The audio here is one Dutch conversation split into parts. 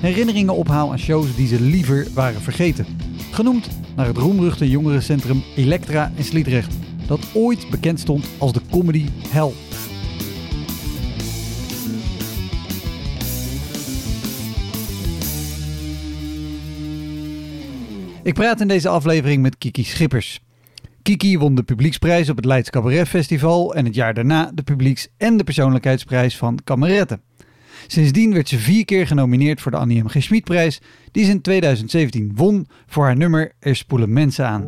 herinneringen ophaal aan shows die ze liever waren vergeten. Genoemd naar het roemruchte jongerencentrum Elektra in Sliedrecht, dat ooit bekend stond als de comedy hell. Ik praat in deze aflevering met Kiki Schippers. Kiki won de publieksprijs op het Leids Cabaret Festival en het jaar daarna de publieks- en de persoonlijkheidsprijs van Kameretten. Sindsdien werd ze vier keer genomineerd voor de Annie M. G. Schmidprijs, die ze in 2017 won voor haar nummer Er spoelen mensen aan.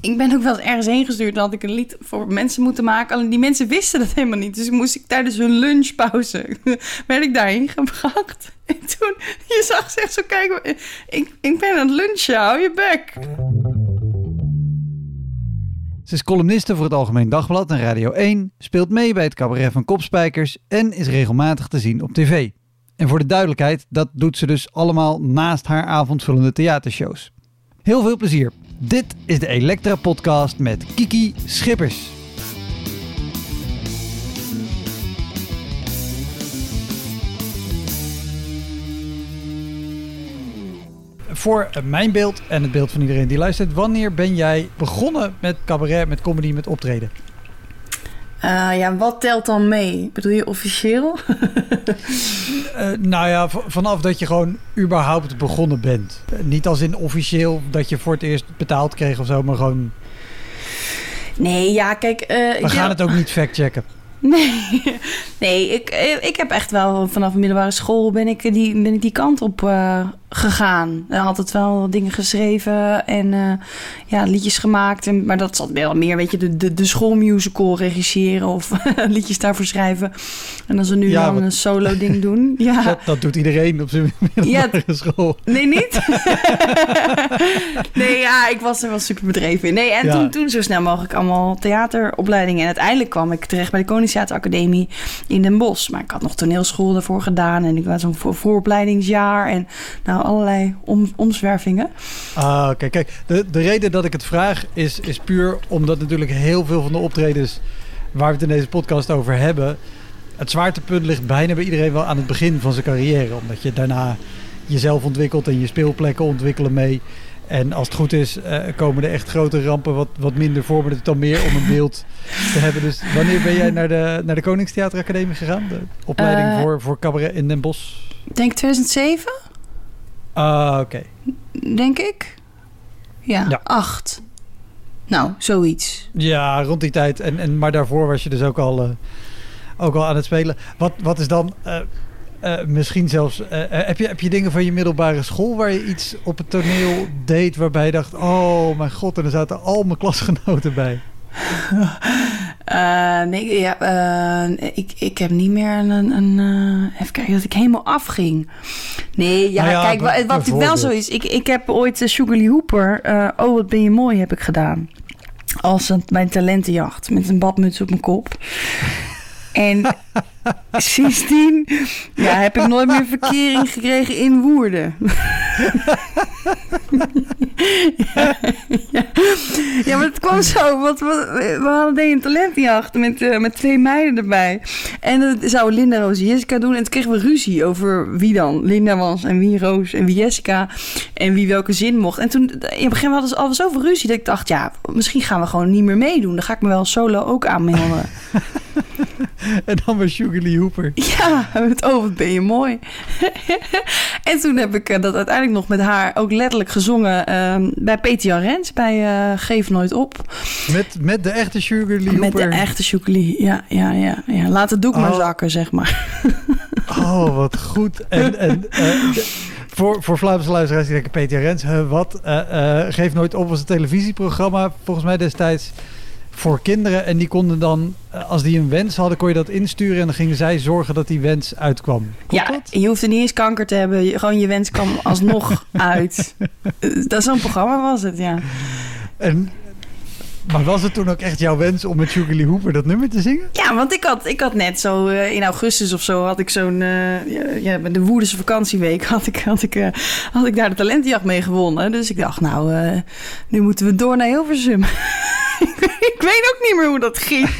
Ik ben ook wel eens ergens heen gestuurd dat ik een lied voor mensen moeten maken. Alleen die mensen wisten dat helemaal niet. Dus moest ik tijdens hun lunchpauze, werd ik daarheen gebracht. En toen, je zag ze echt zo kijken. Ik, ik ben aan het lunchen, hou je bek. Ze is columniste voor het Algemeen Dagblad en Radio 1, speelt mee bij het cabaret van Kopspijkers en is regelmatig te zien op tv. En voor de duidelijkheid, dat doet ze dus allemaal naast haar avondvullende theatershows. Heel veel plezier. Dit is de Elektra Podcast met Kiki Schippers. Voor mijn beeld en het beeld van iedereen die luistert, wanneer ben jij begonnen met cabaret, met comedy, met optreden? Uh, ja, wat telt dan mee? Bedoel je officieel? uh, nou ja, vanaf dat je gewoon überhaupt begonnen bent. Uh, niet als in officieel dat je voor het eerst betaald kreeg of zo, maar gewoon. Nee, ja, kijk. We ja. gaan het ook niet factchecken. Nee, nee ik, ik heb echt wel vanaf de middelbare school ben ik die, ben ik die kant op gegaan. Altijd wel dingen geschreven en uh, ja, liedjes gemaakt. En, maar dat zat wel meer, weet je, de, de, de schoolmusical regisseren of liedjes daarvoor schrijven. En als we nu Ja, dan wat- een solo ding doen. Ja, Dat, dat doet iedereen op zijn middelbare school. Nee, niet? nee, ja, ik was er wel super bedreven in. Nee, en Ja. toen, toen zo snel mogelijk allemaal theateropleidingen. En uiteindelijk kwam ik terecht bij de Koningstheateracademie in Den Bosch. Maar ik had nog toneelschool daarvoor gedaan. En ik was een voor, vooropleidingsjaar. En nou, allerlei om, omzwervingen. Ah, oké. Kijk, de, de reden dat ik het vraag is, is puur omdat natuurlijk heel veel van de optredens waar we het in deze podcast over hebben, het zwaartepunt ligt bijna bij iedereen wel aan het begin van zijn carrière. Omdat je daarna jezelf ontwikkelt en je speelplekken ontwikkelen mee. En als het goed is, eh, komen er echt grote rampen wat, wat minder voor, maar het dan meer om een beeld te hebben. Dus wanneer ben jij naar de, naar de Koningstheateracademie gegaan? De opleiding Eh, voor, voor cabaret in Den Bosch? Ik denk 2007, Ah, oké. denk ik. Ja, Ja. acht. Nou, zoiets. Ja, rond die tijd. En, en, maar daarvoor was je dus ook al, eh, ook al aan het spelen. Wat, wat is dan eh, eh, misschien zelfs... heb, je, heb je dingen van je middelbare school waar je iets op het toneel deed... waarbij je dacht, oh mijn god, en er zaten al mijn klasgenoten bij. Eh, nee, ja, eh, ik, ik heb niet meer een... een eh, even kijken, dat ik helemaal afging. Nee, ja, Nou ja, kijk, wat, wat natuurlijk wel zo is... Ik, ik heb ooit uh, Sugar Lee Hooper... oh, wat ben je mooi, heb ik gedaan. Als een, mijn talentenjacht. Met een badmuts op mijn kop. En sindsdien ja, heb ik nooit meer verkering gekregen in Woerden. ja, ja. maar het kwam zo. Want we, we hadden een talentenjacht met, eh, met twee meiden erbij. En dat zou Linda, Roos en Jessica doen. En toen kregen we ruzie over wie dan Linda was en wie Roos en wie Jessica. En wie welke zin mocht. En toen, in het begin hadden ze al zoveel ruzie dat ik dacht, ja, misschien gaan we gewoon niet meer meedoen. Dan ga ik me wel solo ook aanmelden. En dan was Sugar Hooper. Ja, met oh, wat ben je mooi. En toen heb ik eh, dat uiteindelijk nog met haar ook letterlijk gezongen ehm, bij Jan Rens, bij eh, Geef Nooit Op. Met, met de echte Sugar Lee Met de echte Sugarly, ja, ja, ja, ja. Laat het doek maar Oh. zakken, zeg maar. Oh, wat goed. En, en eh, voor, voor Vlaamse luisteraars die denken, Peter Rens, huh, wat? Geef Nooit Op was een televisieprogramma, volgens mij destijds, voor kinderen. En die konden dan, eh, als die een wens hadden, kon je dat insturen. En dan gingen zij zorgen dat die wens uitkwam. Ja, dat? je hoeft er niet eens kanker te hebben. Je- Gewoon je wens kwam alsnog uit. Eh, Dat zo'n programma was het, ja. En, maar was het toen ook echt jouw wens om met Sugar Lee Hooper dat nummer te zingen? Ja, want ik had, ik had net zo eh, in augustus of zo had ik zo'n ja, de Woerdense vakantieweek had ik, had, ik, had ik daar de talentenjacht mee gewonnen. Dus ik dacht, nou, nu moeten we door naar Hilversum. ik weet ook niet meer hoe dat ging.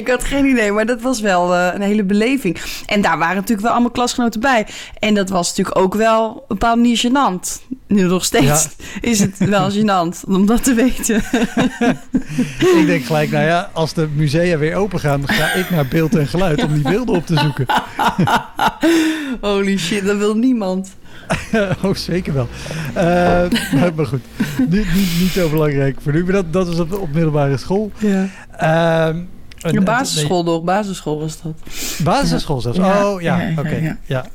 ik had geen idee, maar dat was wel eh, een hele beleving. En daar waren natuurlijk wel allemaal klasgenoten bij. En dat was natuurlijk ook wel op een bepaalde manier gênant. Nu nog steeds is het wel gênant om dat te weten. Ik denk gelijk, nou ja, als de musea weer open gaan, ga ik naar beeld en geluid om die beelden op te zoeken. Holy shit, dat wil niemand. oh, zeker wel. Eh, maar, maar goed, niet, niet, niet zo belangrijk voor nu. Maar dat, dat was op, op middelbare school. Ja. Ehm, een- Een basisschool toch? Basisschool was dat. nee, basisschool zelfs. Ja, Oh, ja, oké. ja. Ja.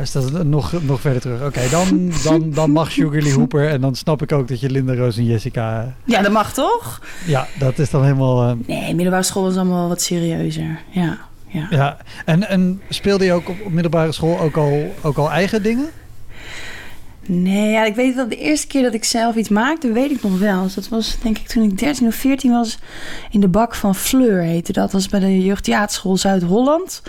Is dat nog, nog verder terug? Oké, dan, dan, dan mag Sugar Lee Hooper. En dan snap ik ook dat je Linda, Roos en Jessica... Ja, dat mag toch? Ja, dat is dan helemaal... eh, Nee, middelbare school was allemaal wat serieuzer. Ja, ja. ja. En, en speelde je ook op, middelbare school ook al, ook al eigen dingen? Nee, ja, ik weet wel, de eerste keer dat ik zelf iets maakte, weet ik nog wel. Dus dat was denk ik toen ik 13 of 14 was in de bak van Fleur heette dat. was bij de jeugdtheaterschool Zuid-Holland.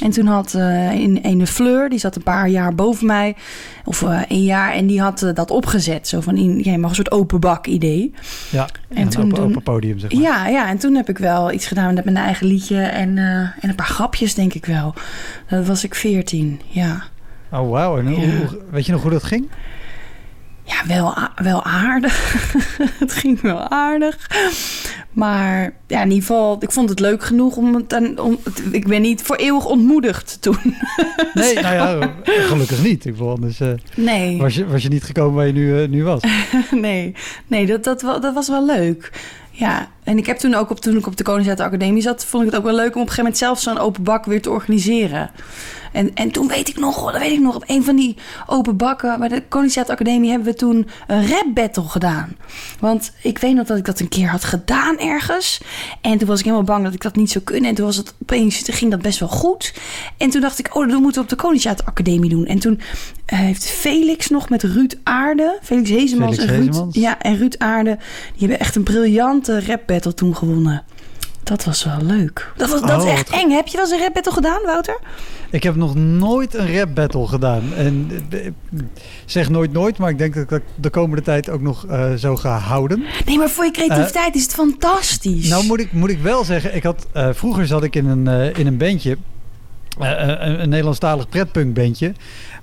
En toen had eh in een Fleur, die zat een paar jaar boven mij, of eh een jaar, en die had eh, dat opgezet. Zo van, in, je mag een soort open bak idee. Ja, En en toen open, podium zeg maar. Ja, ja, en toen heb ik wel iets gedaan met mijn eigen liedje en, en een paar grapjes, denk ik wel. Dat was ik 14, ja. Oh, wauw. En hoe- Ja. weet je nog hoe dat ging? Ja, wel, wel aardig. het ging wel aardig. Maar ja, in ieder geval, ik vond het leuk genoeg om het... Om, ik ben niet voor eeuwig ontmoedigd toen. Nee, nou ja, gelukkig niet. Ik bedoel, anders eh, Nee, was, je, was je niet gekomen waar je nu, eh, nu was. nee, nee dat, dat, dat was wel leuk. Ja, en ik heb toen ook, op, toen ik op de Koningshuis Academie zat... vond ik het ook wel leuk om op een gegeven moment zelf zo'n open bak weer te organiseren. En, en toen weet ik nog, dat weet ik nog, op een van die open bakken... bij de Koningshuis Academie hebben we toen een rap battle gedaan. Want ik weet nog dat ik dat een keer had gedaan ergens. En toen was ik helemaal bang dat ik dat niet zou kunnen. En toen was het opeens, toen ging dat best wel goed. En toen dacht ik, oh, dat moeten we op de Koningshuis Academie doen. En toen eh, heeft Felix nog met Ruud Aarde, Felix Hezemans Felix en Ruud, Hezemans. ja, en Ruud Aarde, die hebben echt een briljante rap battle toen gewonnen. Dat was wel leuk. Dat, was, dat Oh, is echt wat goed. eng. Heb je wel eens een rap battle gedaan, Wouter? Ik heb nog nooit een rap battle gedaan. En eh, ik zeg nooit nooit, maar ik denk dat ik dat de komende tijd ook nog eh, zo ga houden. Nee, maar voor je creativiteit is het fantastisch. Nou moet ik, moet ik wel zeggen, ik had, eh, vroeger zat ik in een, eh, in een bandje. Eh, een, een Nederlandstalig pretpunkbandje.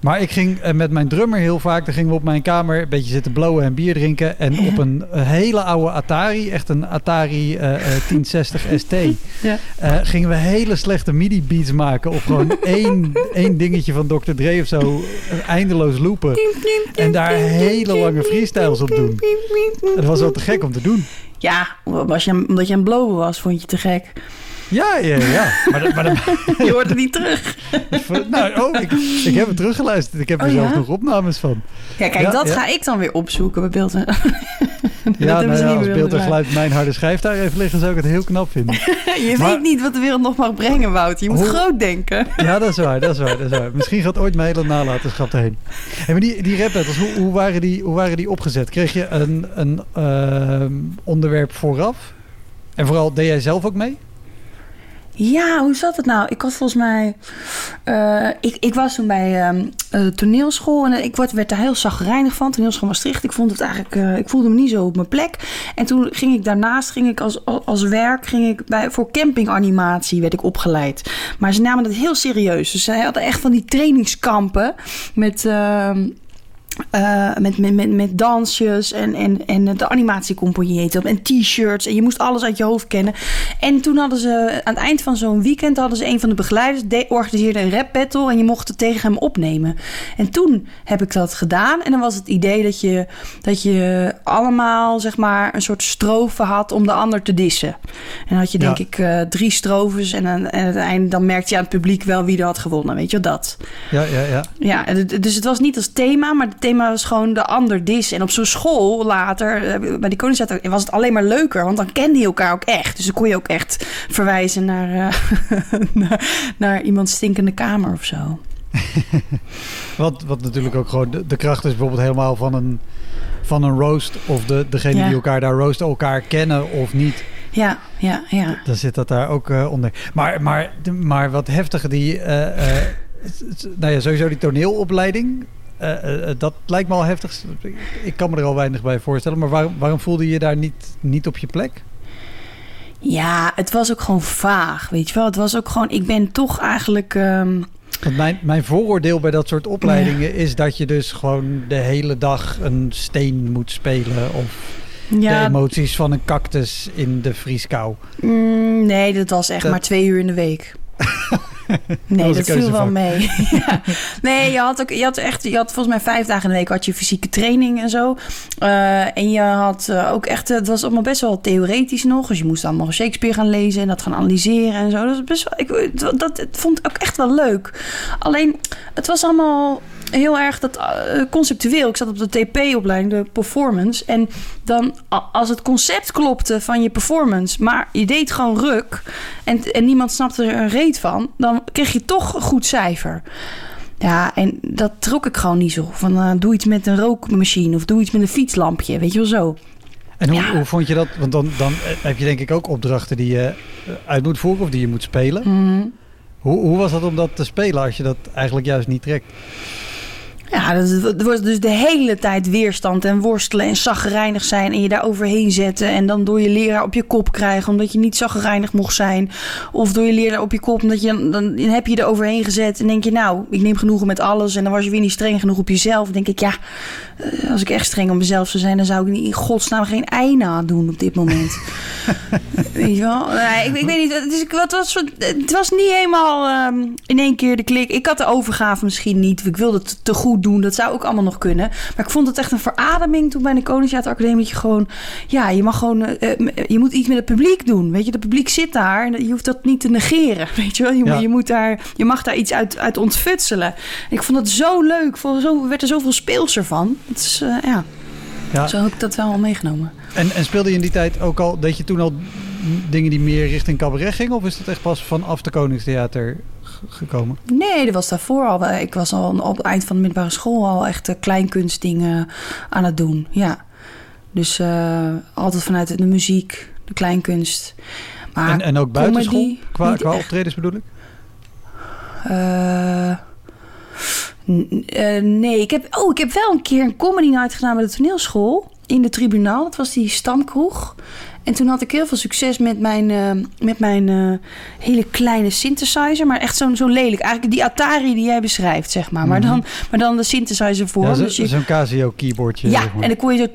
Maar ik ging eh, met mijn drummer heel vaak, dan gingen we op mijn kamer een beetje zitten blowen en bier drinken. En op een, eh, hele oude Atari, echt een Atari eh, eh, 1060 ST, Ja. eh, gingen we hele slechte MIDI beats maken. Of gewoon één, één dingetje van Dr. Dre of zo, eh, eindeloos loopen. En daar hele lange freestyles op doen. Dat was wel te gek om te doen. Ja, was je, omdat je aan het blowen was, vond je het te gek. Ja, ja, ja. Maar, maar dat, Je hoort het niet terug. nou, oh, ik, ik heb het teruggeluisterd. Ik heb er Oh, zelfs ja? nog opnames van. Ja, kijk, Ja, dat ja. ga ik dan weer opzoeken bij beeld. en- dat Ja, nou ja, als beeld en geluid mijn harde schijf daar even liggen, zou ik het heel knap vinden. Je Maar- weet niet wat de wereld nog mag brengen, Wout. Je moet Hoe- groot denken. Ja, dat is waar, dat is waar, dat is waar. Misschien gaat ooit mijn hele nalatenschap erheen. Hey, maar die, die rap battles, hoe, hoe, waren die, hoe waren die opgezet? Kreeg je een, een ehm, onderwerp vooraf? En vooral, deed jij zelf ook mee? Ja, hoe zat het nou? Ik had volgens mij... eh, ik, ik was toen bij ehm, eh, toneelschool en ik werd, werd daar heel zagrijnig van. Toneelschool Maastricht. Ik vond het eigenlijk... eh, ik voelde me niet zo op mijn plek. En toen ging ik daarnaast, ging ik als, als werk, ging ik bij, voor campinganimatie werd ik opgeleid. Maar ze namen dat heel serieus. Dus zij hadden echt van die trainingskampen met... eh, met, met, met, met dansjes en, en, en de animatiecompagnie heette en t-shirts. En je moest alles uit je hoofd kennen. En toen hadden ze, aan het eind van zo'n weekend, hadden ze een van de begeleiders, de, organiseerde een rap battle. En je mocht het tegen hem opnemen. En toen heb ik dat gedaan. En dan was het idee dat je, dat je allemaal, zeg maar, een soort strofe had om de ander te dissen. En dan had je, denk Ja. ik, eh, drie strofes. En, aan- en aan het einde, dan merkte je aan het publiek wel wie er had gewonnen. Weet je dat. Ja, ja, ja. Ja, dus het was niet als thema, maar thema was gewoon de ander dis. En op zo'n school later, eh, bij die Koningszaad, was het alleen maar leuker. Want dan kende je elkaar ook echt. Dus dan kon je ook echt verwijzen naar, eh, naar, naar iemands stinkende kamer of zo. Wat, wat natuurlijk ook gewoon de, de kracht is bijvoorbeeld helemaal van een, van een roast. Of de, degene Ja. die elkaar daar roosten, elkaar kennen of niet. Ja, ja, ja. Dan zit dat daar ook eh, onder. Maar, maar, maar wat heftiger, die, nou ja, sowieso die toneelopleiding. Eh, eh, eh, dat lijkt me al heftig. Ik- kan me er al weinig bij voorstellen. Maar waarom, waarom voelde je je daar niet, niet op je plek? Ja, het was ook gewoon vaag, weet je wel. Het was ook gewoon, ik ben toch eigenlijk... ehm, Want mijn, mijn vooroordeel bij dat soort opleidingen is dat je dus gewoon de hele dag een steen moet spelen. Of de emoties van een cactus in de vrieskou. Mm, nee, dat was echt Dat- maar twee uur in de week. Nee, dat, een viel wel mee. ja. Nee, je had ook, je had echt, je had volgens mij vijf dagen in de week had je fysieke training en zo. Eh, en je had eh, ook echt, het was allemaal best wel theoretisch nog. Dus je moest allemaal Shakespeare gaan lezen en dat gaan analyseren en zo. Dat is best wel, ik, dat, dat het vond ik ook echt wel leuk. Alleen, het was allemaal heel erg dat eh, conceptueel. Ik zat op de TP-opleiding, de performance. En dan, als het concept klopte van je performance, maar je deed gewoon ruk en, en niemand snapte er een reet van, dan kreeg je toch een goed cijfer. Ja, en dat trok ik gewoon niet zo. Van eh, doe iets met een rookmachine of doe iets met een fietslampje, weet je wel zo. En hoe, Ja. hoe vond je dat? Want dan, dan eh, heb je denk ik ook opdrachten die je uit moet voeren of die je moet spelen. Mhm. Hoe, hoe was dat om dat te spelen als je dat eigenlijk juist niet trekt? Ja, dat het was dus de hele tijd weerstand en worstelen en zaggerijnig zijn en je daar overheen zetten en dan door je leraar op je kop krijgen omdat je niet zaggerijnig mocht zijn. Of door je leraar op je kop omdat je dan, heb je er overheen gezet en denk je nou, ik neem genoegen met alles en dan was je weer niet streng genoeg op jezelf. Dan denk ik ja, eh, als ik echt streng op mezelf zou zijn dan zou ik niet in godsnaam geen ei na doen op dit moment. weet je wel? Nee, ik, ik weet niet, het, is, wat was, het was niet helemaal ehm, in één keer de klik. Ik had de overgave misschien niet. Ik wilde het te goed doen. Dat zou ook allemaal nog kunnen. Maar ik vond het echt een verademing toen bij de Koningstheateracademie. Dat je gewoon, ja, je mag gewoon, eh, eh, je moet iets met het publiek doen. Weet je, het publiek zit daar. En je hoeft dat niet te negeren. Weet je wel, je, Ja. je, moet daar, je mag daar iets uit, uit ontfutselen. En ik vond het zo leuk. Vond, zo, werd er zoveel speelser van. Het is, eh, ja, Ja. zo heb ik dat wel al meegenomen. En, en speelde je in die tijd ook al, deed je toen al dingen die meer richting cabaret gingen? Of is dat echt pas vanaf de Koningstheater gekomen? Nee, dat was daarvoor al. Ik was al op het eind van de middelbare school al echt kleinkunstdingen aan het doen. Ja. Dus eh, altijd vanuit de muziek, de kleinkunst. Maar en, en ook buitenschool? Qua, qua optredens bedoel ik? eh, eh, nee, ik heb, oh, ik heb wel een keer een comedy night gedaan bij de toneelschool. In de tribunaal. Dat was die stamkroeg. En toen had ik heel veel succes met mijn, met mijn hele kleine synthesizer. Maar echt zo'n zo'n lelijk. Eigenlijk die Atari die jij beschrijft, zeg maar. Maar, dan, maar dan de synthesizer voor. Ja, zo'n dus Casio keyboardje. Ja, en dan kon je zo...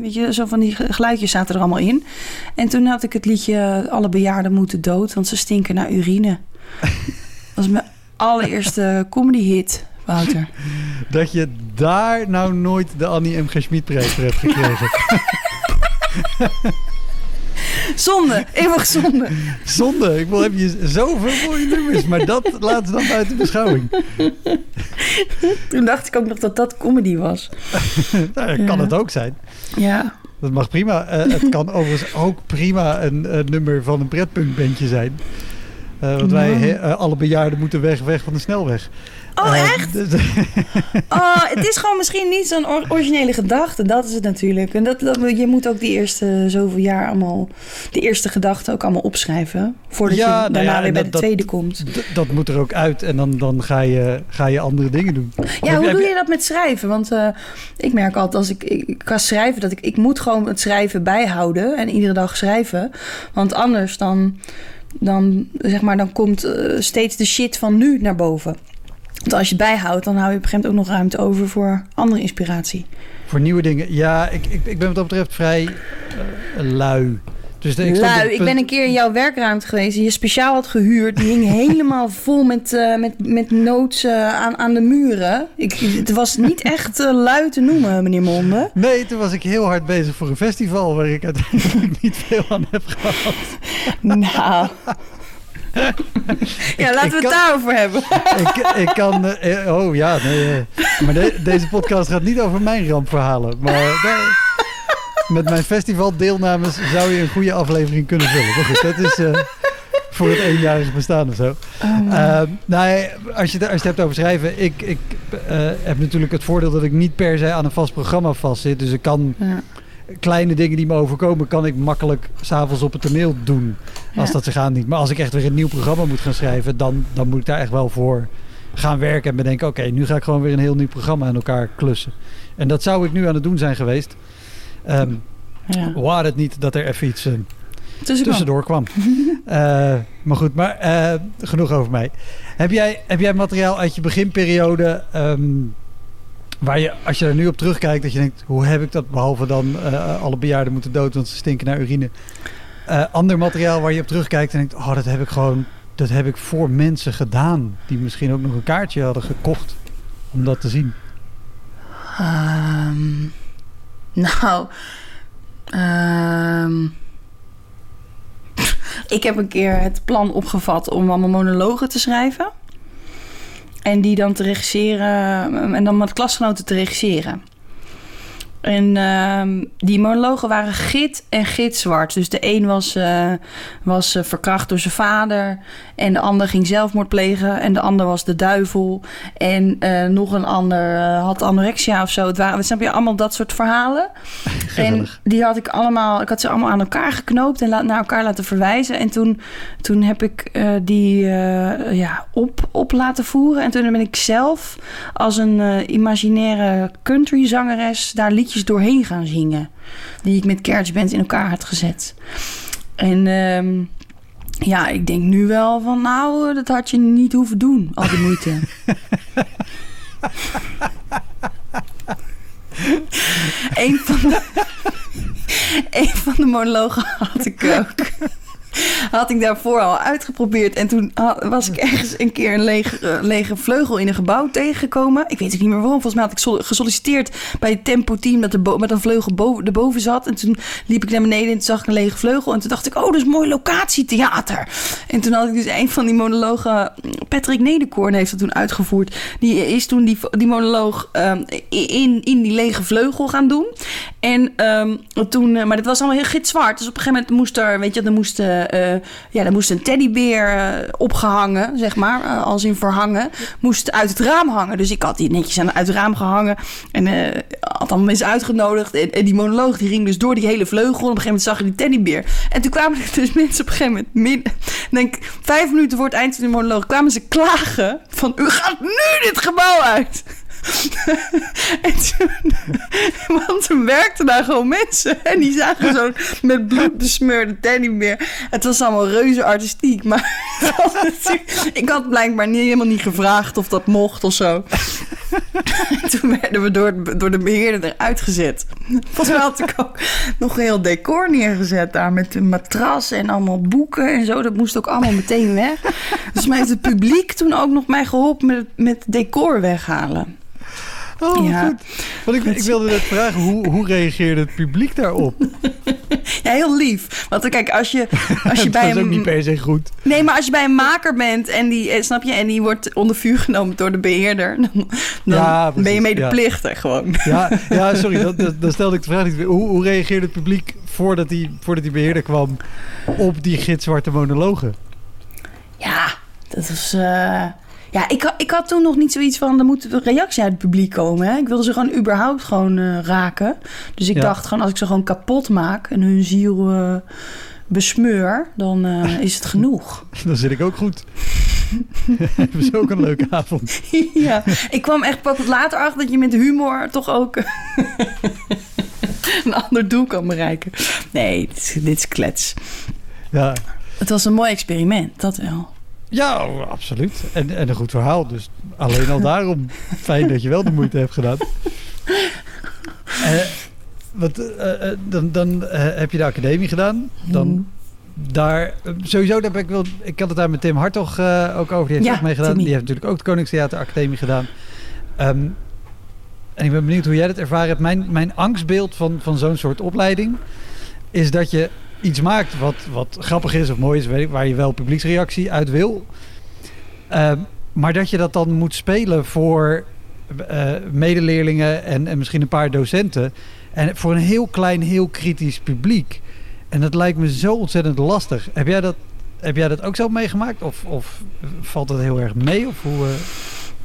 Weet je, zo van die geluidjes zaten er allemaal in. En toen had ik het liedje Alle bejaarden moeten dood, want ze stinken naar urine. Dat was mijn allereerste comedy hit. Wouter. Dat je daar nou nooit de Annie M. G. Schmid prijs voor hebt gekregen. Zonde, eeuwig zonde. Zonde. Ik wil, heb je zoveel mooie nummers. Maar dat laat ze dan buiten beschouwing. Toen dacht ik ook nog dat dat comedy was. Nou, kan het ook zijn. Ja, Dat mag prima. Eh, het kan overigens ook prima een, nummer van een pretpunkbandje zijn. Eh, want wij, Nou. he- eh, alle bejaarden moeten weg, weg van de snelweg. Oh, Eh, echt? dus- Oh, het is gewoon misschien niet zo'n or- originele gedachte. Dat is het natuurlijk. En dat, dat, je moet ook die eerste zoveel jaar allemaal... de eerste gedachten ook allemaal opschrijven. Voordat Ja, je nou daarna ja, weer bij dat- de tweede komt. dat moet er ook uit. En dan, dan ga, je, ga je andere dingen doen. Ja, hoe doe je dat met schrijven? Want eh, ik merk altijd als ik, ik, ik ga schrijven... dat ik, ik moet gewoon het schrijven bijhouden. En iedere dag schrijven. Want anders dan, dan, zeg maar, dan komt eh, steeds de shit van nu naar boven. Want als je bijhoudt, dan hou je op een gegeven moment ook nog ruimte over voor andere inspiratie. Voor nieuwe dingen. Ja, ik, ik, ik ben wat dat betreft vrij eh, lui. Dus de, ik, Lui, ik ben een keer in jouw werkruimte geweest die je speciaal had gehuurd. Die hing helemaal vol met, eh, met, met notes eh, aan, aan de muren. Ik, het was niet echt eh, lui te noemen, meneer Monde. Nee, toen was ik heel hard bezig voor een festival waar ik uiteindelijk niet veel aan heb gehad. Nou. ja, laten we het kan- daarover hebben. ik, ik kan... eh, eh, oh ja, nee. eh, maar de- deze podcast gaat niet over mijn rampverhalen. Maar nee, met mijn festivaldeelnames zou je een goede aflevering kunnen vullen. Maar goed, dat is eh, voor het eenjarig bestaan of zo. Eh, nee, als je, het- als je het hebt over schrijven. Ik, ik eh, heb natuurlijk het voordeel dat ik niet per se aan een vast programma vastzit. Dus ik kan Ja. Kleine dingen die me overkomen, kan ik makkelijk s'avonds op het toneel doen. Als Ja. dat zich aanbiedt. Maar als ik echt weer een nieuw programma moet gaan schrijven, dan, dan moet ik daar echt wel voor gaan werken. En bedenken, oké, nu ga ik gewoon weer een heel nieuw programma aan elkaar klussen. En dat zou ik nu aan het doen zijn geweest. Ehm Ja. Waar het niet dat er even iets eh, Tussendoor. tussendoor kwam. Eh, maar goed, maar eh, genoeg over mij. Heb jij, heb jij materiaal uit je beginperiode... ehm, waar je, als je er nu op terugkijkt, dat je denkt... hoe heb ik dat, behalve dan eh, alle bejaarden moeten dood... want ze stinken naar urine. Eh, ander materiaal waar je op terugkijkt en denkt... oh, dat heb ik gewoon... dat heb ik voor mensen gedaan... die misschien ook nog een kaartje hadden gekocht... om dat te zien. Ehm, nou, ehm, ik heb een keer het plan opgevat om allemaal monologen te schrijven. En die dan te regisseren en dan met klasgenoten te regisseren. En ehm, die monologen waren git en gitzwart. Dus de een was, eh, was eh, verkracht door zijn vader. En de ander ging zelfmoord plegen. En de ander was de duivel. En eh, nog een ander had anorexia of zo. Het waren, snap je, allemaal dat soort verhalen. Gezellig. En die had ik allemaal, ik had ze allemaal aan elkaar geknoopt en naar elkaar laten verwijzen. En toen, toen heb ik die ja, op, op laten voeren. En toen ben ik zelf als een imaginaire country zangeres daar liedjes doorheen gaan zingen. Die ik met GarageBand in elkaar had gezet. En ehm, ja, ik denk nu wel van nou, dat had je niet hoeven doen, al die moeite. een van de, een van de monologen had ik ook. Had ik daarvoor al uitgeprobeerd. En toen was ik ergens een keer een lege, lege vleugel in een gebouw tegengekomen. Ik weet ook niet meer waarom. Volgens mij had ik sol- gesolliciteerd bij het tempo-team dat er bo- met een vleugel boven, erboven zat. En toen liep ik naar beneden en toen zag ik een lege vleugel. En toen dacht ik, oh, dat is mooi locatietheater. En toen had ik dus een van die monologen... Patrick Nederkoorn heeft dat toen uitgevoerd. Die is toen die, die monoloog ehm, in, in die lege vleugel gaan doen. En ehm, toen, eh, maar dat was allemaal heel gitzwart. Dus op een gegeven moment moest er, weet je, er moest, eh, eh, ja, er moest een teddybeer eh, opgehangen, zeg maar, eh, als in verhangen, moest uit het raam hangen. Dus ik had die netjes aan, uit het raam gehangen en eh, had allemaal mensen uitgenodigd. En, die monoloog die ging dus door die hele vleugel. En op een gegeven moment zag je die teddybeer. En toen kwamen er dus mensen op een gegeven moment, denk vijf minuten voor het eind van de monoloog, kwamen ze klagen van, u gaat nu dit gebouw uit. en toen, want toen werkten daar gewoon mensen. En die zagen zo'n met bloed besmeurde teddybeer. Het was allemaal reuze artistiek. Maar ik had blijkbaar niet, helemaal niet gevraagd of dat mocht of zo. En toen werden we door, door de beheerder eruit gezet. Volgens mij had ik ook nog een heel decor neergezet daar. Met een matras en allemaal boeken en zo. Dat moest ook allemaal meteen weg. Dus mij heeft het publiek toen ook nog mij geholpen met, met decor weghalen. Oh, Ja. goed. Want ik, ik wilde net vragen, hoe, hoe reageerde het publiek daarop? Ja, heel lief. Want kijk, als je, als je bij is ook een... niet per se goed. Nee, maar als je bij een maker bent en die, eh, snap je, en die wordt onder vuur genomen door de beheerder, dan, dan Ja, ben je medeplichtig gewoon. Ja, ja sorry, dat, dat, dan stelde ik de vraag niet. Hoe, hoe reageerde het publiek voordat die, voordat die beheerder kwam op die gitzwarte monologen? Ja, dat was. eh, Ja, ik, ik had toen nog niet zoiets van, er moet een reactie uit het publiek komen. Hè? Ik wilde ze gewoon überhaupt gewoon eh, raken. Dus ik Ja. dacht gewoon, als ik ze gewoon kapot maak en hun ziel eh, besmeur, dan eh, is het genoeg. Dan zit ik ook goed. Hebben ze ook een leuke avond. ja, ik kwam echt pas later achter dat je met humor toch ook een ander doel kan bereiken. Nee, dit is, dit is klets. Ja, Het was een mooi experiment, dat wel. Ja, oh, absoluut. En, en een goed verhaal. Dus alleen al daarom fijn dat je wel de moeite hebt gedaan. Eh, wat, eh, eh, dan dan heb je de academie gedaan. Dan Mm. daar, sowieso, daar ben ik wel. Ik had het daar met Tim Hartog ook over. Die heeft Ja, ook mee gedaan. Timmy. Die heeft natuurlijk ook de Koningstheater Academie gedaan. Ehm, en ik ben benieuwd hoe jij dat ervaren hebt. Mijn, mijn angstbeeld van, van zo'n soort opleiding is dat je iets maakt wat, wat grappig is of mooi is, waar je wel publieksreactie uit wil. Ehm, maar dat je dat dan moet spelen voor eh, medeleerlingen en, en misschien een paar docenten. En voor een heel klein, heel kritisch publiek. En dat lijkt me zo ontzettend lastig. Heb jij dat, heb jij dat ook zo meegemaakt? Of, of valt dat heel erg mee? Of hoe, eh,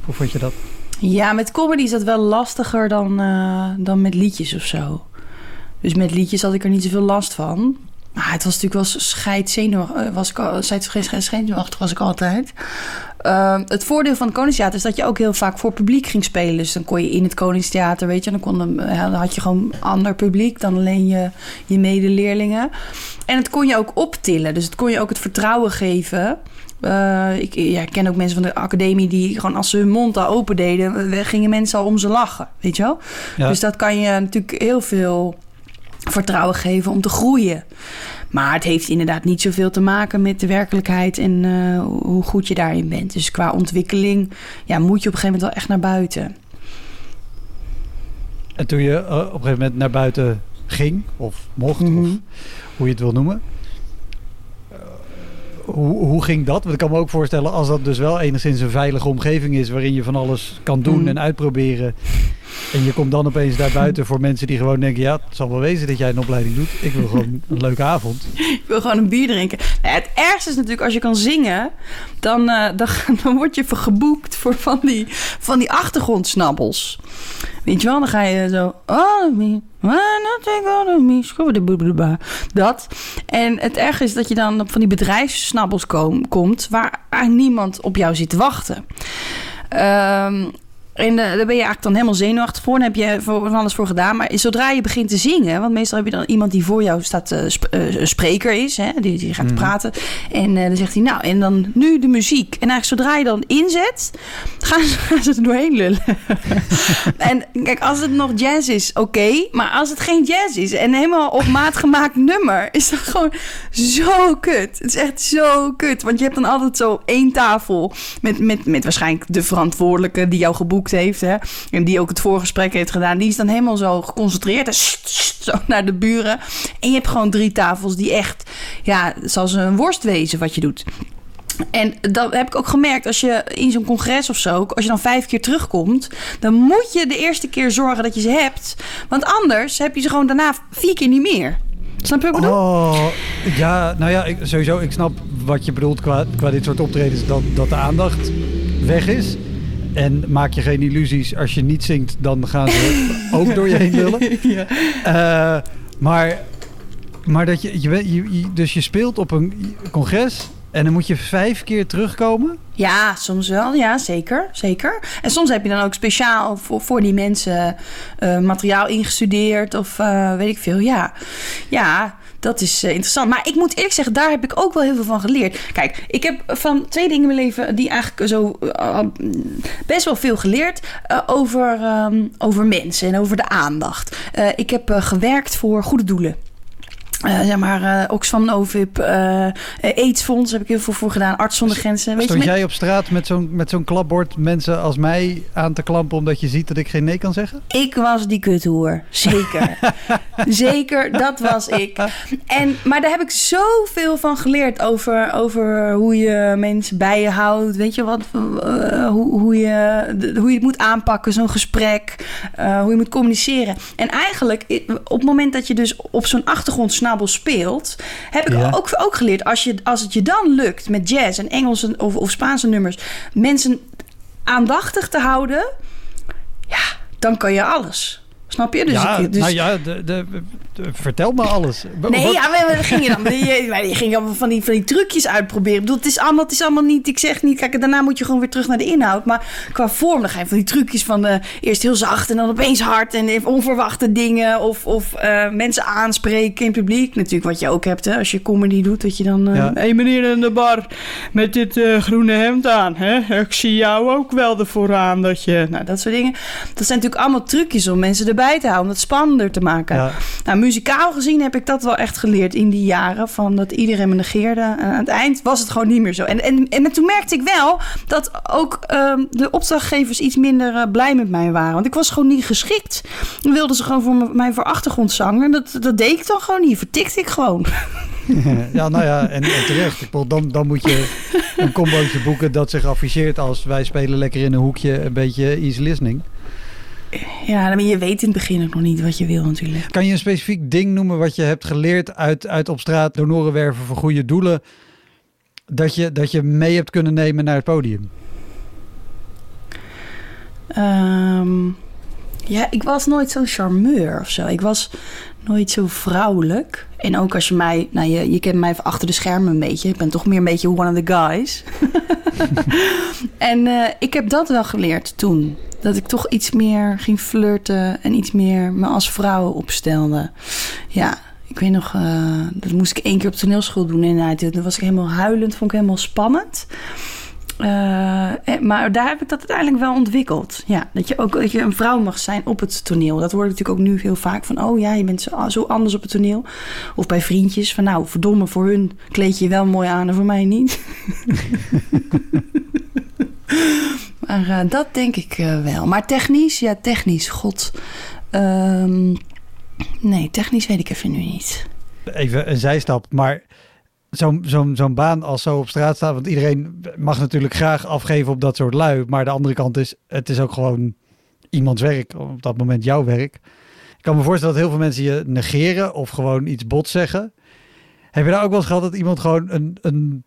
hoe vond je dat? Ja, met comedy is dat wel lastiger dan, eh, dan met liedjes of zo. Dus met liedjes had ik er niet zoveel last van. Maar het was natuurlijk wel scheidzenuwachtig. Was ik al, scheidzenuwachtig was ik altijd. Ehm, het voordeel van het Koningstheater is dat je ook heel vaak voor publiek ging spelen. Dus dan kon je in het Koningstheater, weet je, dan, kon, dan had je gewoon ander publiek dan alleen je, je medeleerlingen. En het kon je ook optillen. Dus het kon je ook het vertrouwen geven. Eh, ik, ja, ik ken ook mensen van de academie die gewoon als ze hun mond al open deden, eh, gingen mensen al om ze lachen. Weet je wel? Ja. Dus dat kan je natuurlijk heel veel vertrouwen geven om te groeien. Maar het heeft inderdaad niet zoveel te maken met de werkelijkheid en eh, hoe goed je daarin bent. Dus qua ontwikkeling ja, moet je op een gegeven moment wel echt naar buiten. En toen je eh, op een gegeven moment naar buiten ging, of mocht, Mhm. of hoe je het wil noemen. eh, Hoe, hoe ging dat? Want ik kan me ook voorstellen, als dat dus wel enigszins een veilige omgeving is waarin je van alles kan doen Mhm. en uitproberen. En je komt dan opeens daar buiten voor mensen die gewoon denken: ja, het zal wel wezen dat jij een opleiding doet. Ik wil gewoon een leuke avond. Ik wil gewoon een bier drinken. Nou het ergste is natuurlijk als je kan zingen, dan, eh, dan, dan word je geboekt voor van die, van die achtergrondsnabbels. Weet je wel, dan ga je zo. Oh, me, all of me. Dat. En het ergste is dat je dan op van die bedrijfssnabbels kom- komt waar, niemand op jou zit te wachten. Ehm, en eh, daar ben je eigenlijk dan helemaal zenuwachtig voor. Dan heb je voor van alles voor gedaan. Maar zodra je begint te zingen... want meestal heb je dan iemand die voor jou staat... sp- een spreker is, hè, die, die gaat Mhm. praten. En dan zegt hij... nou, en dan nu de muziek. En eigenlijk zodra je dan inzet... gaan ze, gaan ze er doorheen lullen. en kijk, als het nog jazz is, oké. maar als het geen jazz is... en helemaal op maat gemaakt nummer... is dat gewoon zo kut. Het is echt zo kut. Want je hebt dan altijd zo één tafel... met, met, met waarschijnlijk de verantwoordelijke... die jou geboekt heeft. Hè, en die ook het voorgesprek heeft gedaan. Die is dan helemaal zo geconcentreerd. En zo naar de buren. En je hebt gewoon drie tafels die echt... ja, zoals een worst wezen wat je doet. En dat heb ik ook gemerkt. Als je in zo'n congres of zo, als je dan vijf keer terugkomt, dan moet je de eerste keer zorgen dat je ze hebt. Want anders heb je ze gewoon daarna vier keer niet meer. Snap je wat ik bedoel? Oh, ja, nou ja, sowieso, ik snap wat je bedoelt qua, qua dit soort optredens, dat, dat de aandacht weg is. En maak je geen illusies, als je niet zingt, dan gaan ze ook door je heen lullen. ja. Eh, maar, maar dat je, je, weet- je, je- dus je speelt op een congres en dan moet je vijf keer terugkomen. Ja, soms wel. Ja, zeker. zeker. En soms heb je dan ook speciaal voor, voor die mensen eh, materiaal ingestudeerd of eh, weet ik veel. Ja, ja dat is eh, interessant. Maar ik moet eerlijk zeggen, daar heb ik ook wel heel veel van geleerd. Kijk, ik heb van twee dingen in mijn leven die eigenlijk zo eh, best wel veel geleerd eh, over, ehm, over mensen en over de aandacht. Eh, ik heb eh, gewerkt voor goede doelen. Eh, zeg maar, eh Oxfam Novib, eh AIDS-fonds heb ik heel veel voor gedaan. Arts zonder grenzen. Weet je, Stond met- jij op straat met zo'n, met zo'n klapbord mensen als mij aan te klampen omdat je ziet dat ik geen nee kan zeggen? Ik was die kuthoer. Zeker. Zeker, dat was ik. En, maar daar heb ik zoveel van geleerd over, over hoe je mensen bij je houdt. Weet je wat? hoe, hoe, je, de- hoe je het moet aanpakken, zo'n gesprek. hoe je moet communiceren. En eigenlijk, op het moment dat je dus op zo'n speelt, heb ik Ja. ook, ook geleerd. Als, je, als het je dan lukt met jazz en Engelse of, of Spaanse nummers, mensen aandachtig te houden, ja, dan kan je alles. Snap je? Dus ja, ik, dus... nou ja, de, de, de- vertel me alles. Nee, wat- ja, we, we gingen dan. Je, je ging allemaal van die, van die trucjes uitproberen. Ik bedoel, het is, allemaal, het is allemaal niet. Ik zeg niet. Kijk, daarna moet je gewoon weer terug naar de inhoud. Maar qua vorm, dan ga je van die trucjes van eh, eerst heel zacht en dan opeens hard. En even onverwachte dingen. Of, of eh, mensen aanspreken in publiek. Natuurlijk, wat je ook hebt hè, als je comedy doet. Dat je dan. eh Ja. hey meneer in de bar met dit groene hemd aan. Hè? Ik zie jou ook wel ervoor aan dat je. Nou, dat soort dingen. Dat zijn natuurlijk allemaal trucjes om mensen erbij te houden. Om het spannender te maken. Ja. Nou, muzikaal gezien heb ik dat wel echt geleerd in die jaren. Van dat iedereen me negeerde. En aan het eind was het gewoon niet meer zo. En, en, en toen merkte ik wel dat ook ehm, de opdrachtgevers iets minder eh, blij met mij waren. Want ik was gewoon niet geschikt. Dan wilden ze gewoon voor me- mij voor achtergrondzanger. En dat, dat deed ik dan gewoon niet. Vertikte ik gewoon. ja, nou ja, en, en terecht. Ik bedoel, dan, dan moet je een combootje boeken dat zich afficheert als wij spelen lekker in een hoekje een beetje easy listening. Ja, maar je weet in het begin ook nog niet wat je wil natuurlijk. Kan je een specifiek ding noemen wat je hebt geleerd uit, uit op straat donoren werven voor goede doelen? Dat je, dat je mee hebt kunnen nemen naar het podium? Ehm, ja, ik was nooit zo'n charmeur of zo. Ik was nooit zo vrouwelijk. En ook als je mij... Nou, je, je kent mij van achter de schermen een beetje. Ik ben toch meer een beetje one of the guys. en eh, ik heb dat wel geleerd toen. Dat ik toch iets meer ging flirten... en iets meer me als vrouw opstelde. Ja, ik weet nog... eh, dat moest ik één keer op toneelschool doen. En toen was ik helemaal huilend. Vond ik helemaal spannend. Eh, eh, maar daar heb ik dat uiteindelijk wel ontwikkeld. Ja, dat je ook dat je een vrouw mag zijn op het toneel. Dat ik natuurlijk ook nu heel vaak van... oh ja, je bent zo, anders op het toneel. Of bij vriendjes van... nou, verdomme, voor hun kleed je wel mooi aan en voor mij niet. maar eh, dat denk ik wel. Maar technisch, ja, technisch, god. Ehm, nee, technisch weet ik even nu niet. Even een zijstap, maar zo'n zo'n zo'n baan als zo op straat staat, want iedereen mag natuurlijk graag afgeven op dat soort lui, maar de andere kant is, het is ook gewoon iemands werk, op dat moment jouw werk. Ik kan me voorstellen dat heel veel mensen je negeren of gewoon iets bot zeggen. Heb je daar ook wel eens gehad dat iemand gewoon een, een,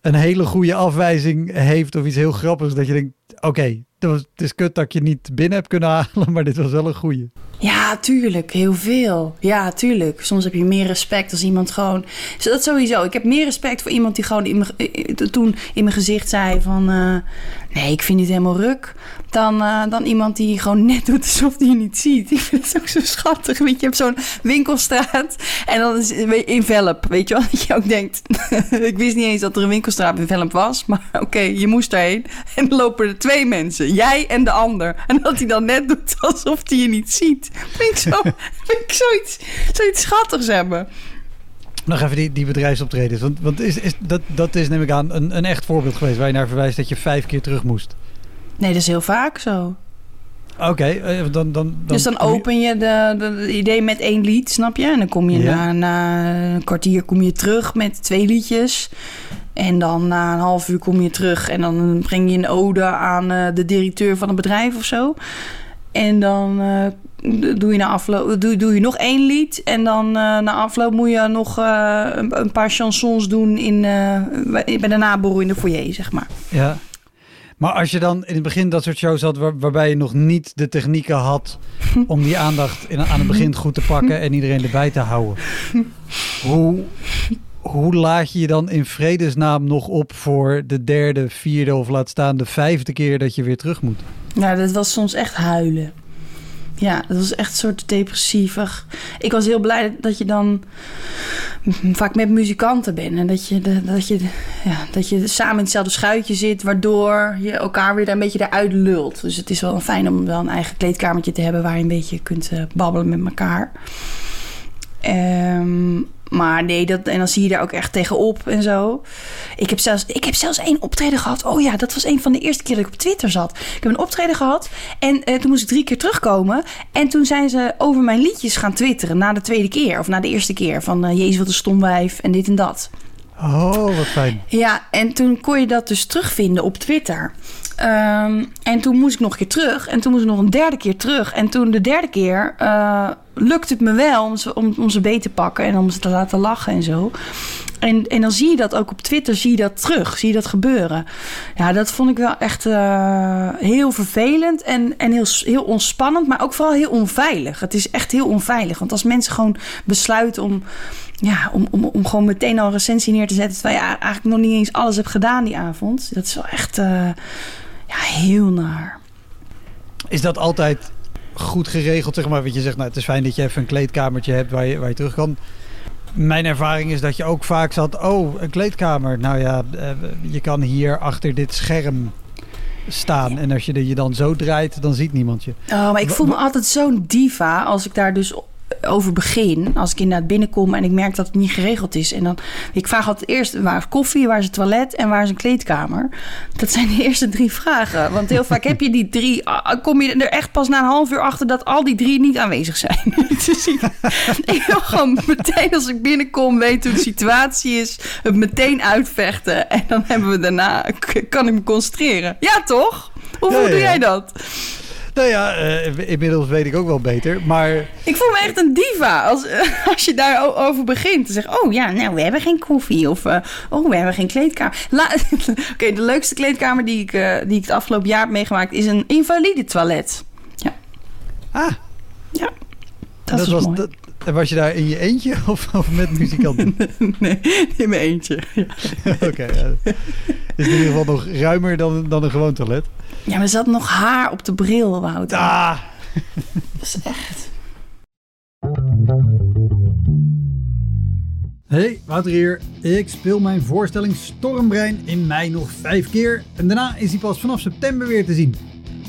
een hele goede afwijzing heeft of iets heel grappigs, dat je denkt, oké, was- het is kut dat ik je niet binnen heb kunnen halen, maar dit was wel een goeie. Ja, tuurlijk. Heel veel. Ja, tuurlijk. Soms heb je meer respect als iemand gewoon... Dat sowieso. Ik heb meer respect voor iemand die gewoon in mijn, toen in mijn gezicht zei van... eh, nee, ik vind dit helemaal ruk. Dan, eh, dan iemand die gewoon net doet alsof hij je niet ziet. Ik vind het ook zo schattig. Weet je, je hebt zo'n winkelstraat en dan is in Velp. Weet je wel? Dat je ook denkt... ik wist niet eens dat er een winkelstraat in was. Maar oké, je moest daarheen. En dan lopen er twee mensen. Jij en de ander. En dat hij dan net doet alsof hij je niet ziet. Vind ik, zo, vind ik zoiets, zoiets schattigs hebben. Nog even die, die bedrijfsoptredens. Want, want is, is, dat, dat is, neem ik aan, een, een echt voorbeeld geweest waar je naar verwijst dat je vijf keer terug moest. Nee, dat is heel vaak zo. Oké, eh, dan, dan, dan. dus dan open je de idee met één lied, snap je? En dan kom je na, na een kwartier kom je terug met twee liedjes. En dan na een half uur kom je terug en dan breng je een ode aan eh, de directeur van een bedrijf of zo. En dan eh, doe je na afloop doe, doe je nog één lied. En dan na afloop moet je nog een, een paar chansons doen in, bij de naborrel in de foyer, zeg maar. Ja. Maar als je dan in het begin dat soort shows had waar- waarbij je nog niet de technieken had om die aandacht in, aan het begin goed te pakken en iedereen erbij te houden. Hoe, hoe laat je je dan in vredesnaam nog op voor de derde, vierde of laat staan de vijfde keer dat je weer terug moet? Ja, dat was soms echt huilen. Ja, dat was echt een soort depressievig. Ik was heel blij dat je dan vaak met muzikanten bent. En dat je, dat je, ja, dat je samen in hetzelfde schuitje zit. Waardoor je elkaar weer een beetje eruit lult. Dus het is wel fijn om wel een eigen kleedkamertje te hebben... waar je een beetje kunt eh, babbelen met elkaar. Ehm, maar nee, dat, en dan zie je daar ook echt tegenop en zo. Ik heb, zelfs, ik heb zelfs één optreden gehad. Oh ja, dat was een van de eerste keer dat ik op Twitter zat. Ik heb een optreden gehad en eh, toen moest ik drie keer terugkomen. En toen zijn ze over mijn liedjes gaan twitteren na de tweede keer. Of na de eerste keer. Van eh, Jezus wat een stomwijf en dit en dat. Oh, wat fijn. Ja, en toen kon je dat dus terugvinden op Twitter. Ehm, en toen moest ik nog een keer terug. En toen moest ik nog een derde keer terug. En toen de derde keer eh, lukte het me wel om ze, om, ze beet te pakken en om ze te laten lachen en zo. en, en dan zie je dat ook op Twitter, zie je dat terug, zie je dat gebeuren. Ja, dat vond ik wel echt uh, heel vervelend en, en heel, heel ontspannend, maar ook vooral heel onveilig. Het is echt heel onveilig, want als mensen gewoon besluiten om, ja, om, om, om gewoon meteen al een recensie neer te zetten, terwijl je eigenlijk nog niet eens alles hebt gedaan die avond, dat is wel echt uh, ja, heel naar. Is dat altijd goed geregeld, zeg maar? Want je zegt, nou, het is fijn dat je even een kleedkamertje hebt waar je, waar je terug kan mijn ervaring is dat je ook vaak zat, oh, een kleedkamer. Nou ja, eh, je kan hier achter dit scherm staan. En als je je dan zo draait, dan ziet niemand je. Oh, maar ik voel me altijd zo'n diva als ik daar dus over begin. Als ik inderdaad binnenkom en ik merk dat het niet geregeld is. En dan, ik vraag altijd eerst waar is koffie, waar is het toilet en waar is een kleedkamer. Dat zijn de eerste drie vragen. Want heel vaak heb je die drie, ah, kom je er echt pas na een half uur achter dat al die drie niet aanwezig zijn. dus ik, ik wil gewoon meteen als ik binnenkom weten hoe de situatie is. Het meteen uitvechten. En dan hebben we daarna, kan ik me concentreren. Ja toch? Hoe, ja, doe jij dat? Nou ja, uh, inmiddels weet ik ook wel beter, maar... Ik voel me echt een diva als, uh, als je daarover begint. Te zeggen, oh ja, nou, we hebben geen koffie. Of, uh, oh, we hebben geen kleedkamer. Oké, okay, de leukste kleedkamer die ik, die ik het afgelopen jaar heb meegemaakt... is een invalide toilet. Ja. Ah. Ja. Dat, dat was mooi. Dat, en was je daar in je eentje of, of met muzikanten? nee, in mijn eentje. Ja. Oké. Okay, ja. Is in ieder geval nog ruimer dan, dan een gewoon toilet. Ja, maar er zat nog haar op de bril, Wouter. Ah. Dat is echt... Hey, Wouter hier. Ik speel mijn voorstelling Stormbrein in mei nog vijf keer. En daarna is hij pas vanaf september weer te zien.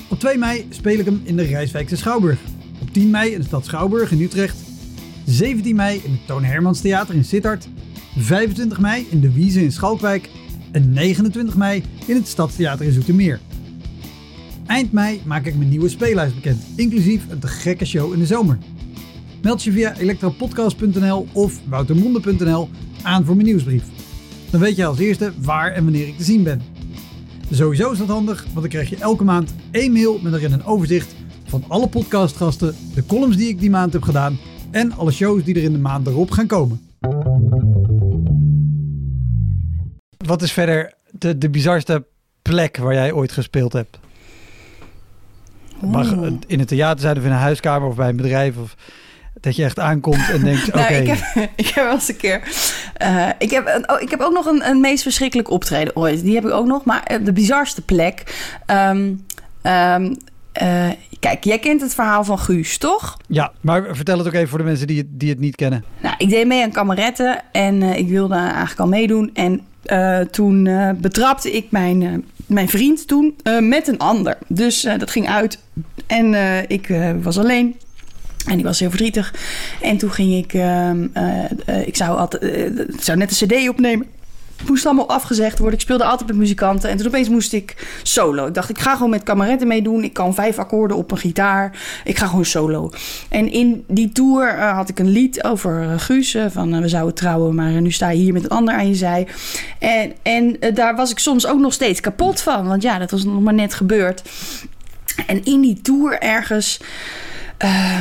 Op 2 mei speel ik hem in de Rijswijkse Schouwburg. Op 10 mei in de stad Schouwburg in Utrecht. 17 mei in het Toon Hermans Theater in Sittard. 25 mei in de Wiese in Schalkwijk. En 29 mei in het Stadstheater in Zoetermeer. Eind mei maak ik mijn nieuwe speellijst bekend, inclusief een te gekke show in de zomer. Meld je via elektropodcast.nl of woutermonde.nl aan voor mijn nieuwsbrief. Dan weet je als eerste waar en wanneer ik te zien ben. Sowieso is dat handig, want dan krijg je elke maand één mail met erin een overzicht van alle podcastgasten, de columns die ik die maand heb gedaan en alle shows die er in de maand erop gaan komen. Wat is verder de, de bizarste plek waar jij ooit gespeeld hebt? Mag in het theater zijn of in een huiskamer of bij een bedrijf of dat je echt aankomt en denkt, nou, oké. ik, heb, ik heb wel eens een keer... Uh, ik, heb, oh, ik heb ook nog een, een meest verschrikkelijk optreden ooit. Die heb ik ook nog. Maar eh, de bizarste plek... Um, um, uh, kijk, jij kent het verhaal van Guus, toch? Ja, maar vertel het ook even voor de mensen die het, die het niet kennen. Nou, ik deed mee aan kameretten en uh, ik wilde eigenlijk al meedoen. En uh, toen betrapte ik mijn, mijn vriend toen met een ander. Dus dat ging uit en ik was alleen. En ik was heel verdrietig. En toen ging ik... Ehm, ik zou, altijd, zou net een cd opnemen moest allemaal afgezegd worden. Ik speelde altijd met muzikanten. En toen opeens moest ik solo. Ik dacht, ik ga gewoon met kameretten meedoen. Ik kan vijf akkoorden op een gitaar. Ik ga gewoon solo. En in die tour uh, had ik een lied over uh, Guus. Uh, van we zouden trouwen, maar nu sta je hier met een ander aan je zij. En, en daar was ik soms ook nog steeds kapot van. Want ja, dat was nog maar net gebeurd. En in die tour ergens...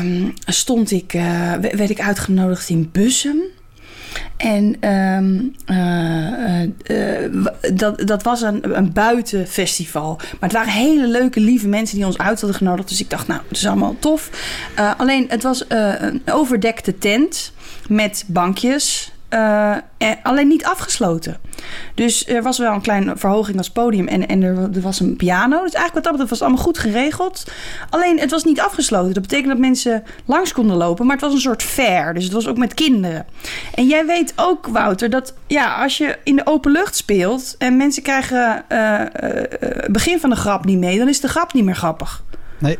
Um, stond ik, werd ik uitgenodigd in Bussum. En um, uh, uh, dat, dat was een, een buitenfestival. Maar het waren hele leuke, lieve mensen die ons uit hadden genodigd. Dus ik dacht, nou, het is allemaal tof. Alleen, het was een overdekte tent met bankjes. Uh, alleen niet afgesloten. Dus er was wel een kleine verhoging als podium en, en er, er, was een piano. Dus eigenlijk wat dat betreft was het allemaal goed geregeld. Alleen het was niet afgesloten. Dat betekent dat mensen langs konden lopen, maar het was een soort fair. Dus het was ook met kinderen. En jij weet ook, Wouter, dat ja, als je in de open lucht speelt en mensen krijgen uh, uh, begin van de grap niet mee, dan is de grap niet meer grappig. Nee.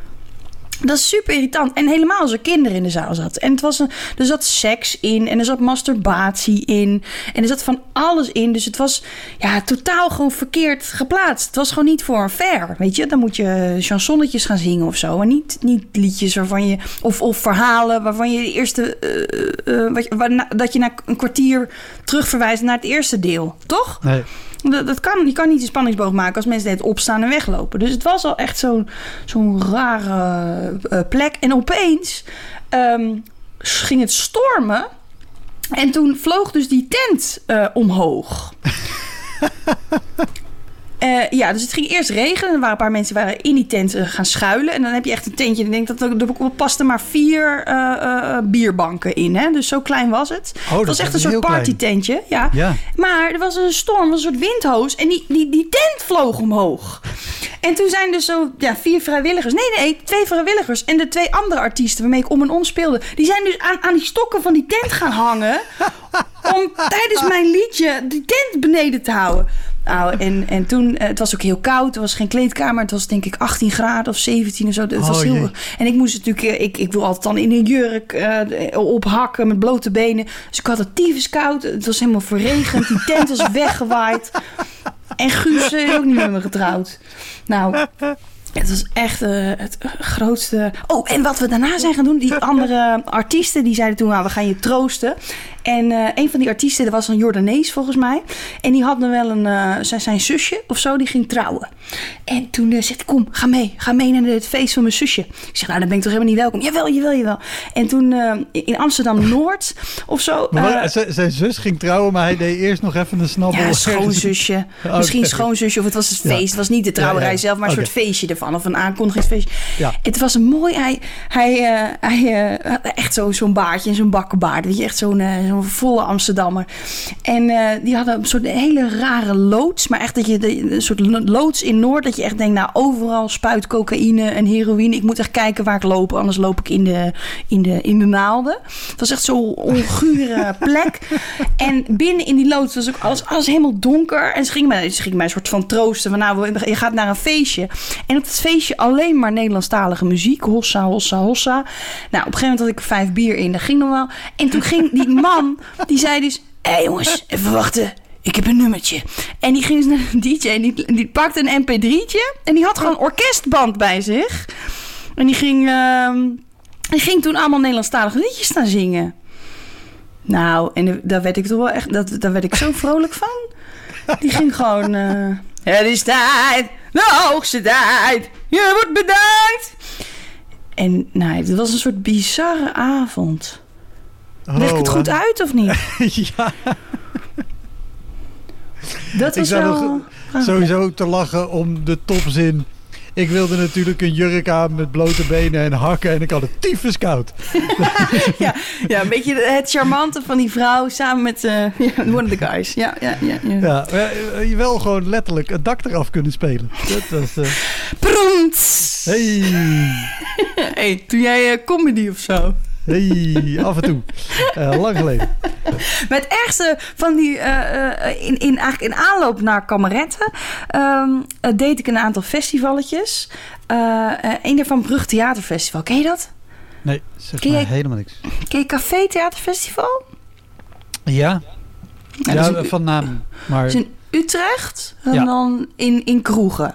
Dat is super irritant. En helemaal als er kinderen in de zaal zaten. En het was een, er zat seks in. En er zat masturbatie in. En er zat van alles in. Dus het was ja, totaal gewoon verkeerd geplaatst. Het was gewoon niet voor een fair. Weet je, dan moet je chansonnetjes gaan zingen of zo. En niet, niet liedjes waarvan je. Of, of verhalen waarvan je de eerste. Uh, uh, wat, waar, dat je na een kwartier terugverwijst naar het eerste deel. Toch? Nee. Dat, dat, kan, je kan niet een spanningsboog maken als mensen net opstaan en weglopen. Dus het was al echt zo'n zo'n rare uh, plek. En opeens um, ging het stormen. En toen vloog dus die tent eh, omhoog. Eh, ja, dus het ging eerst regenen. Er waren een paar mensen waren in die tent eh, gaan schuilen. En dan heb je echt een tentje. En ik denk dat er, er pasten maar vier eh, bierbanken in. Hè? Dus zo klein was het. Oh, het was echt een soort partytentje. Ja. Ja. Maar er was een storm, een soort windhoos. En die, die, die tent vloog omhoog. En toen zijn dus zo ja, vier vrijwilligers. Nee, nee, twee vrijwilligers. En de twee andere artiesten waarmee ik om en om speelde. Die zijn dus aan, aan die stokken van die tent gaan hangen. om tijdens mijn liedje die tent beneden te houden. Nou, en, en toen, eh, het was ook heel koud. Er was geen kleedkamer. Het was denk ik 18 graden of 17 of zo. Het was Oh, heel... jee. En ik moest natuurlijk, eh, ik, ik wil altijd dan in een jurk eh, ophakken met blote benen. Dus ik had het tyfus koud. Het was helemaal verregend. Die tent was weggewaaid. En Guus is ook niet met me getrouwd. Nou, het was echt het grootste. Oh, en wat we daarna zijn gaan doen, die andere artiesten die zeiden toen: nou, we gaan je troosten. En eh, een van die artiesten, dat was een Jordanees volgens mij. En die had dan wel een, eh, zijn, zijn zusje of zo, die ging trouwen. En toen eh, zei hij, kom, ga mee. Ga mee naar het feest van mijn zusje. Ik zeg, nou, dan ben ik toch helemaal niet welkom. Jawel, jawel, jawel. En toen in Amsterdam-Noord of zo. Maar zijn zus ging trouwen, maar hij deed eerst nog even een snabbel. ja, schoonzusje. Oké. Misschien schoonzusje of het was het Ja. feest. Het was niet de trouwerij Ja, ja. zelf, maar een soort feestje ervan. Of een aankondigingsfeestje. Ja. Het was een mooi... Hij, hij, hij had echt zo, zo'n baardje en zo'n bakkenbaard. Weet je, echt zo'n zo'n volle Amsterdammer. En eh, die hadden een soort hele rare loods. Maar echt dat je... de- een soort lo- loods in Noord. Dat je echt denkt, nou overal spuit cocaïne en heroïne. Ik moet echt kijken waar ik loop. Anders loop ik in de, in de, in de naalden. Het was echt zo'n ongure plek. En binnen in die loods was ook alles, alles helemaal donker. En ze gingen mij, ze gingen mij een soort van troosten. Van nou, je gaat naar een feestje. En op het feestje alleen maar Nederlandstalige muziek. Hossa, hossa, hossa. Nou, op een gegeven moment had ik vijf bier in. Dat ging nog wel. En toen ging die man, die zei dus... Hé hey jongens, even wachten. Ik heb een nummertje. En die ging dus naar een DJ en die, pakte een mp3'tje. En die had gewoon orkestband bij zich. En die ging, ehm, die ging toen allemaal Nederlandstalige liedjes staan zingen. Nou, en daar werd ik toch wel echt, dat, daar werd ik zo vrolijk van. Die ging gewoon, eh, het is tijd, de hoogste tijd, je wordt bedankt. En nou, het was een soort bizarre avond. Leg ik het goed uit of niet? ja, Dat Ik was zou wel... sowieso te lachen om de topzin. Ik wilde natuurlijk een jurk aan met blote benen en hakken en ik had het tyfus koud. ja, ja, een beetje het charmante van die vrouw samen met ja, one of the guys. Ja, ja, ja. ja. Ja, eh, je wel gewoon letterlijk het dak eraf kunnen spelen. Dat was... eh, Proemt! hey, Hey, doe jij comedy of zo? Hey, af en toe. Eh, lang geleden. Maar het ergste van die, eh, eh, in, in, eigenlijk in aanloop naar kameretten, ehm, eh, deed ik een aantal festivalletjes. Een daarvan Brug Theaterfestival. Ken je dat? Nee, zeg Ken maar jij- helemaal niks. Ken je Café Theaterfestival? Ja? Ja, van naam. Maar Utrecht en Ja. dan in, in Kroegen.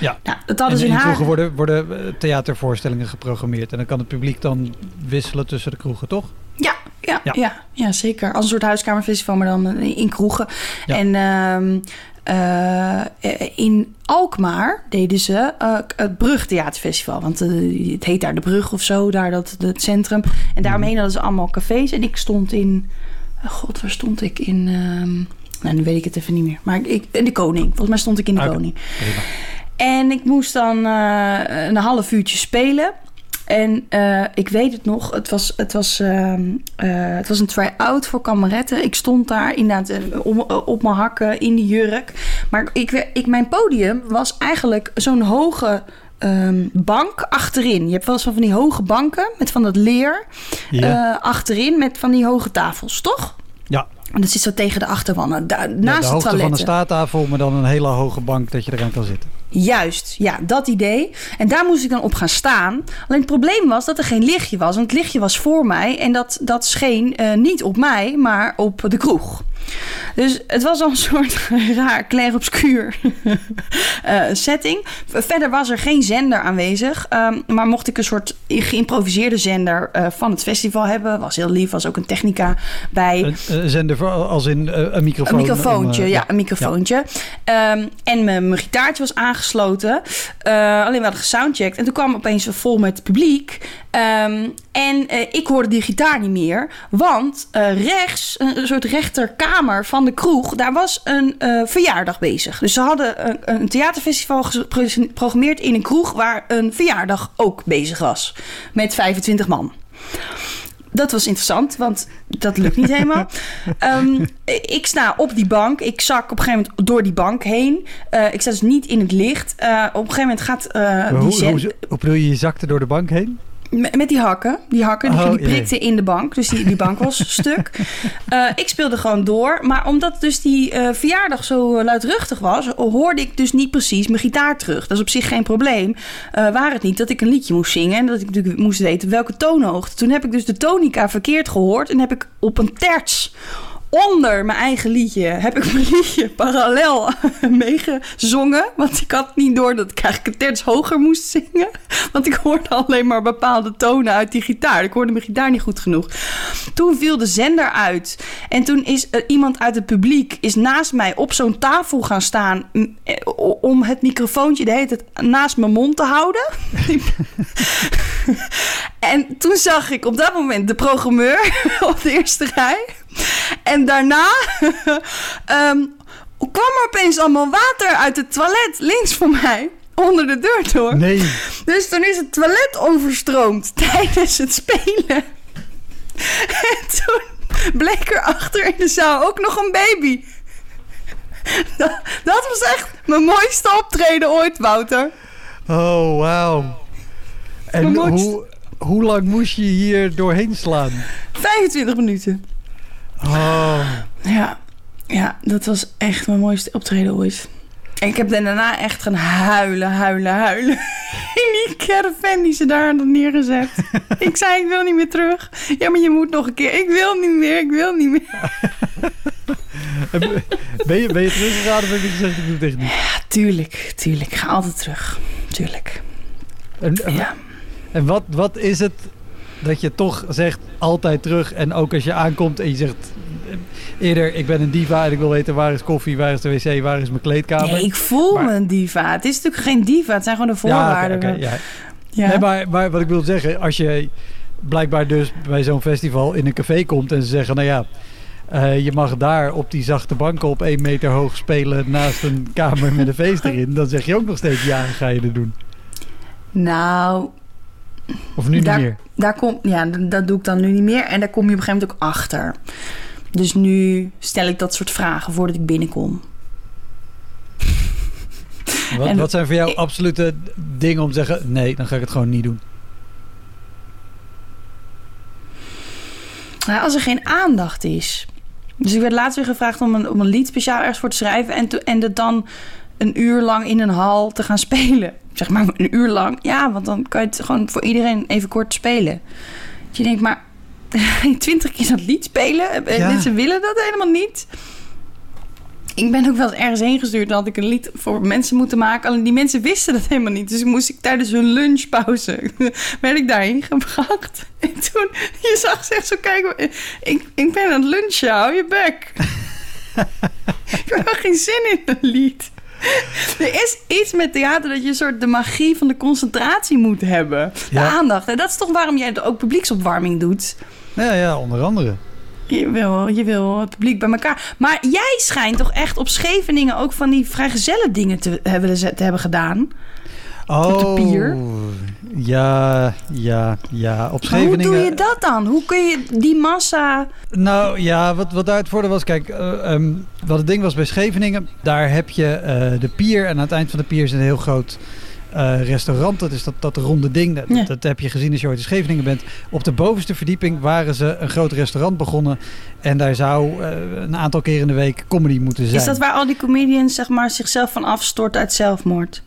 ja. Nou, dat En hadden ze in in haar... kroegen worden, worden eh, theatervoorstellingen geprogrammeerd. En dan kan het publiek dan wisselen tussen de kroegen, toch? Ja, ja, Ja. ja. Ja, zeker. Als een soort huiskamerfestival, maar dan eh, in kroegen. Ja. En ehm, eh, in Alkmaar deden ze het Brugtheaterfestival. Want het heet daar de Brug of zo, daar dat, het centrum. En daaromheen hadden ze allemaal cafés. En ik stond in... oh God, waar stond ik? In... ehm, nou, nu weet ik het even niet meer. Maar ik, in de Koning. Volgens mij stond ik in de Oké. Koning. En ik moest dan eh, een half uurtje spelen. En eh, ik weet het nog, het was, het was, ehm, eh, het was een try-out voor kameretten. Ik stond daar inderdaad eh, eh, op mijn hakken in die jurk. Maar ik, ik, mijn podium was eigenlijk zo'n hoge ehm, bank achterin. Je hebt wel eens van die hoge banken met van dat leer Ja. eh, achterin met van die hoge tafels, toch? En dat zit zo tegen de achterwand, nou, daar, Ja, naast de de, hoogte van toiletten. een staattafel, maar dan een hele hoge bank dat je eraan kan zitten. Juist, ja, dat idee. En daar moest ik dan op gaan staan. Alleen het probleem was dat er geen lichtje was. Want het lichtje was voor mij en dat, dat scheen eh, niet op mij, maar op de kroeg. Dus het was al een soort raar, clair obscuur uh, setting. Verder was er geen zender aanwezig. Um, maar mocht ik een soort geïmproviseerde zender uh, van het festival hebben... was heel lief, was ook een technica bij. Een, zender als in uh, een microfoon? Een microfoontje, om, ja, een microfoontje. Ja. Um, en mijn, mijn gitaartje was aangesloten. alleen we hadden gesoundcheckt. En toen kwam opeens vol met publiek... Um, en uh, ik hoorde die gitaar niet meer. Want uh, rechts, een, een, soort rechterkamer van de kroeg, daar was een uh, verjaardag bezig. Dus ze hadden een, een theaterfestival geprogrammeerd in een kroeg waar een verjaardag ook bezig was. Met 25 man. Dat was interessant, want dat lukt niet helemaal. Um, ik sta op die bank. Ik zak op een gegeven moment door die bank heen. Uh, ik sta dus niet in het licht. Uh, op een gegeven moment gaat uh, hoe, die... Hoe, hoe bedoel je, je zakte door de bank heen? Met, die hakken. Die hakken die, Oh, die prikten in de bank. Dus die, die bank was stuk. Uh, ik speelde gewoon door. Maar omdat dus die uh, verjaardag zo luidruchtig was... hoorde ik dus niet precies mijn gitaar terug. Dat is op zich geen probleem. Uh, waar het niet dat ik een liedje moest zingen... en dat ik natuurlijk moest weten welke toonhoogte. Toen heb ik dus de tonica verkeerd gehoord... en heb ik op een terts onder mijn eigen liedje heb ik mijn liedje parallel meegezongen. Want ik had niet door dat ik eigenlijk een terts hoger moest zingen. Want ik hoorde alleen maar bepaalde tonen uit die gitaar. Ik hoorde mijn gitaar niet goed genoeg. Toen viel de zender uit. En toen is uh, iemand uit het publiek is naast mij op zo'n tafel gaan staan... om het microfoontje de hele tijd naast mijn mond te houden. en toen zag ik op dat moment de programmeur op de eerste rij... En daarna um, kwam er opeens allemaal water uit het toilet links van mij. Onder de deur door. Nee. Dus toen is het toilet overstroomd tijdens het spelen. En toen bleek er achter in de zaal ook nog een baby. Dat, dat was echt mijn mooiste optreden ooit, Wouter. Oh, wauw. En hoe, hoe lang moest je hier doorheen slaan? 25 minuten. Oh. Ja, ja, dat was echt mijn mooiste optreden ooit. En ik heb daarna echt gaan huilen, huilen, huilen. In die caravan die ze daar hadden neergezet. ik zei, ik wil niet meer terug. Ja, maar je moet nog een keer. Ik wil niet meer, ik wil niet meer. ben, je, ben je teruggegaan of heb je gezegd, ik doe het echt niet? Ja, tuurlijk, tuurlijk. Ik ga altijd terug. Tuurlijk. En, ja. en wat, wat is het dat je toch zegt altijd terug. En ook als je aankomt en je zegt eerder, ik ben een diva en ik wil weten waar is koffie, waar is de wc, waar is mijn kleedkamer. Nee, ik voel maar, me een diva. Het is natuurlijk geen diva, het zijn gewoon de voorwaarden. Ja, okay, okay, ja. ja. Nee, maar, maar wat ik wil zeggen, als je blijkbaar dus bij zo'n festival in een café komt en ze zeggen, nou ja, uh, je mag daar op die zachte banken op één meter hoog spelen naast een kamer met een feest erin. Dan zeg je ook nog steeds ja, ga je er doen. Nou, of nu daar, niet meer? Daar kom, ja, dat doe ik dan nu niet meer. En daar kom je op een gegeven moment ook achter. Dus nu stel ik dat soort vragen voordat ik binnenkom. Wat, wat zijn voor jou ik, absolute dingen om te zeggen... nee, dan ga ik het gewoon niet doen? Nou, als er geen aandacht is. Dus ik werd laatst weer gevraagd om een, om een lied speciaal ergens voor te schrijven... en, en het dan een uur lang in een hal te gaan spelen. Zeg maar een uur lang. Ja, want dan kan je het gewoon voor iedereen even kort spelen. Dat je denkt, maar twintig keer dat lied spelen? Ja. Mensen willen dat helemaal niet. Ik ben ook wel eens ergens heen gestuurd. Dan had ik een lied voor mensen moeten maken. Alleen die mensen wisten dat helemaal niet. Dus moest ik tijdens hun lunchpauze... werd ik daarheen gebracht. En toen... Je zag ze echt zo kijken. Ik, ik ben aan het lunchen. Hou je bek. ik heb geen zin in een lied. Er is iets met theater dat je een soort de magie van de concentratie moet hebben. De ja. aandacht. En dat is toch waarom jij ook publieksopwarming doet. Ja, ja, onder andere. Je wil, je wil het publiek bij elkaar. Maar jij schijnt toch echt op Scheveningen ook van die vrijgezellen dingen te hebben, te hebben gedaan. Oh, met de pier. ja, ja, ja. Op Scheveningen... hoe doe je dat dan? Hoe kun je die massa... Nou ja, wat, wat daar het voordeel was... Kijk, uh, um, wat het ding was bij Scheveningen... daar heb je uh, de pier en aan het eind van de pier is een heel groot... Uh, restaurant, dat is dat, dat ronde ding. Dat, ja. dat, heb je gezien als je ooit in Scheveningen bent. Op de bovenste verdieping waren ze een groot restaurant begonnen. En daar zou uh, een aantal keer in de week comedy moeten zijn. Is dat waar al die comedians zeg maar, zichzelf van afstorten uit zelfmoord?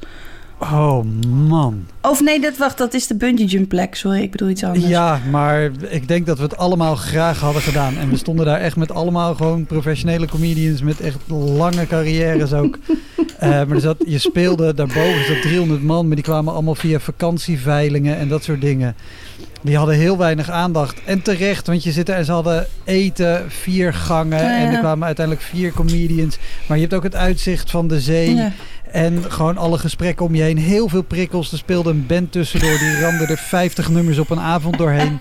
Oh man. Of nee, dat, wacht, dat is de bungee jump plek. Sorry, ik bedoel iets anders. Ja, maar ik denk dat we het allemaal graag hadden gedaan. En we stonden daar echt met allemaal gewoon professionele comedians met echt lange carrières ook. Eh, maar zat, je speelde daarboven zat 300 man, maar die kwamen allemaal via vakantieveilingen en dat soort dingen. Die hadden heel weinig aandacht. En terecht, want je zit er en ze hadden eten, vier gangen. Ja, ja. En er kwamen uiteindelijk vier comedians. Maar je hebt ook het uitzicht van de zee. Ja. En gewoon alle gesprekken om je heen. Heel veel prikkels. Er speelde een band tussendoor. Die ramde er 50 nummers op een avond doorheen.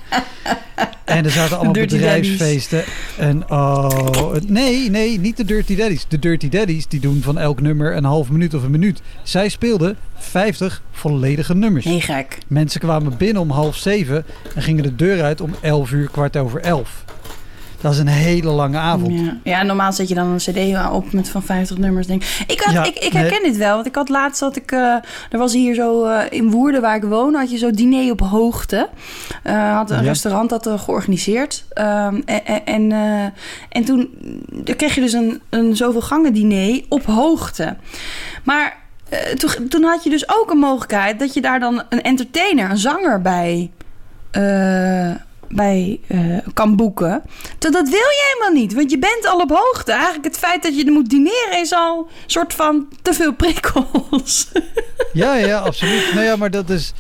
En er zaten allemaal Dirty bedrijfsfeesten. En oh, nee, nee, niet de Dirty Daddies. De Dirty Daddies die doen van elk nummer een half minuut of een minuut. Zij speelden 50 volledige nummers. Nee, gek. Mensen kwamen binnen om half zeven en gingen de deur uit om 11 uur, kwart over elf. Dat is een hele lange avond. Ja. ja, normaal zet je dan een cd op met van 50 nummers. Denk. Ik, had, Ja, ik, ik nee. herken dit wel, want ik had laatst dat ik... eh, er was hier zo eh, in Woerden, waar ik woon, had je zo diner op hoogte. Eh, had een Ja. restaurant dat georganiseerd. Ehm, en en, en, eh, en toen kreeg je dus een, een zoveel gangen diner op hoogte. Maar toen, toen had je dus ook een mogelijkheid dat je daar dan een entertainer, een zanger bij... bij eh, kan boeken. Dat, dat wil je helemaal niet, want je bent al op hoogte. Eigenlijk het feit dat je er moet dineren is al een soort van te veel prikkels. Ja, ja, absoluut. Nou ja, maar dat is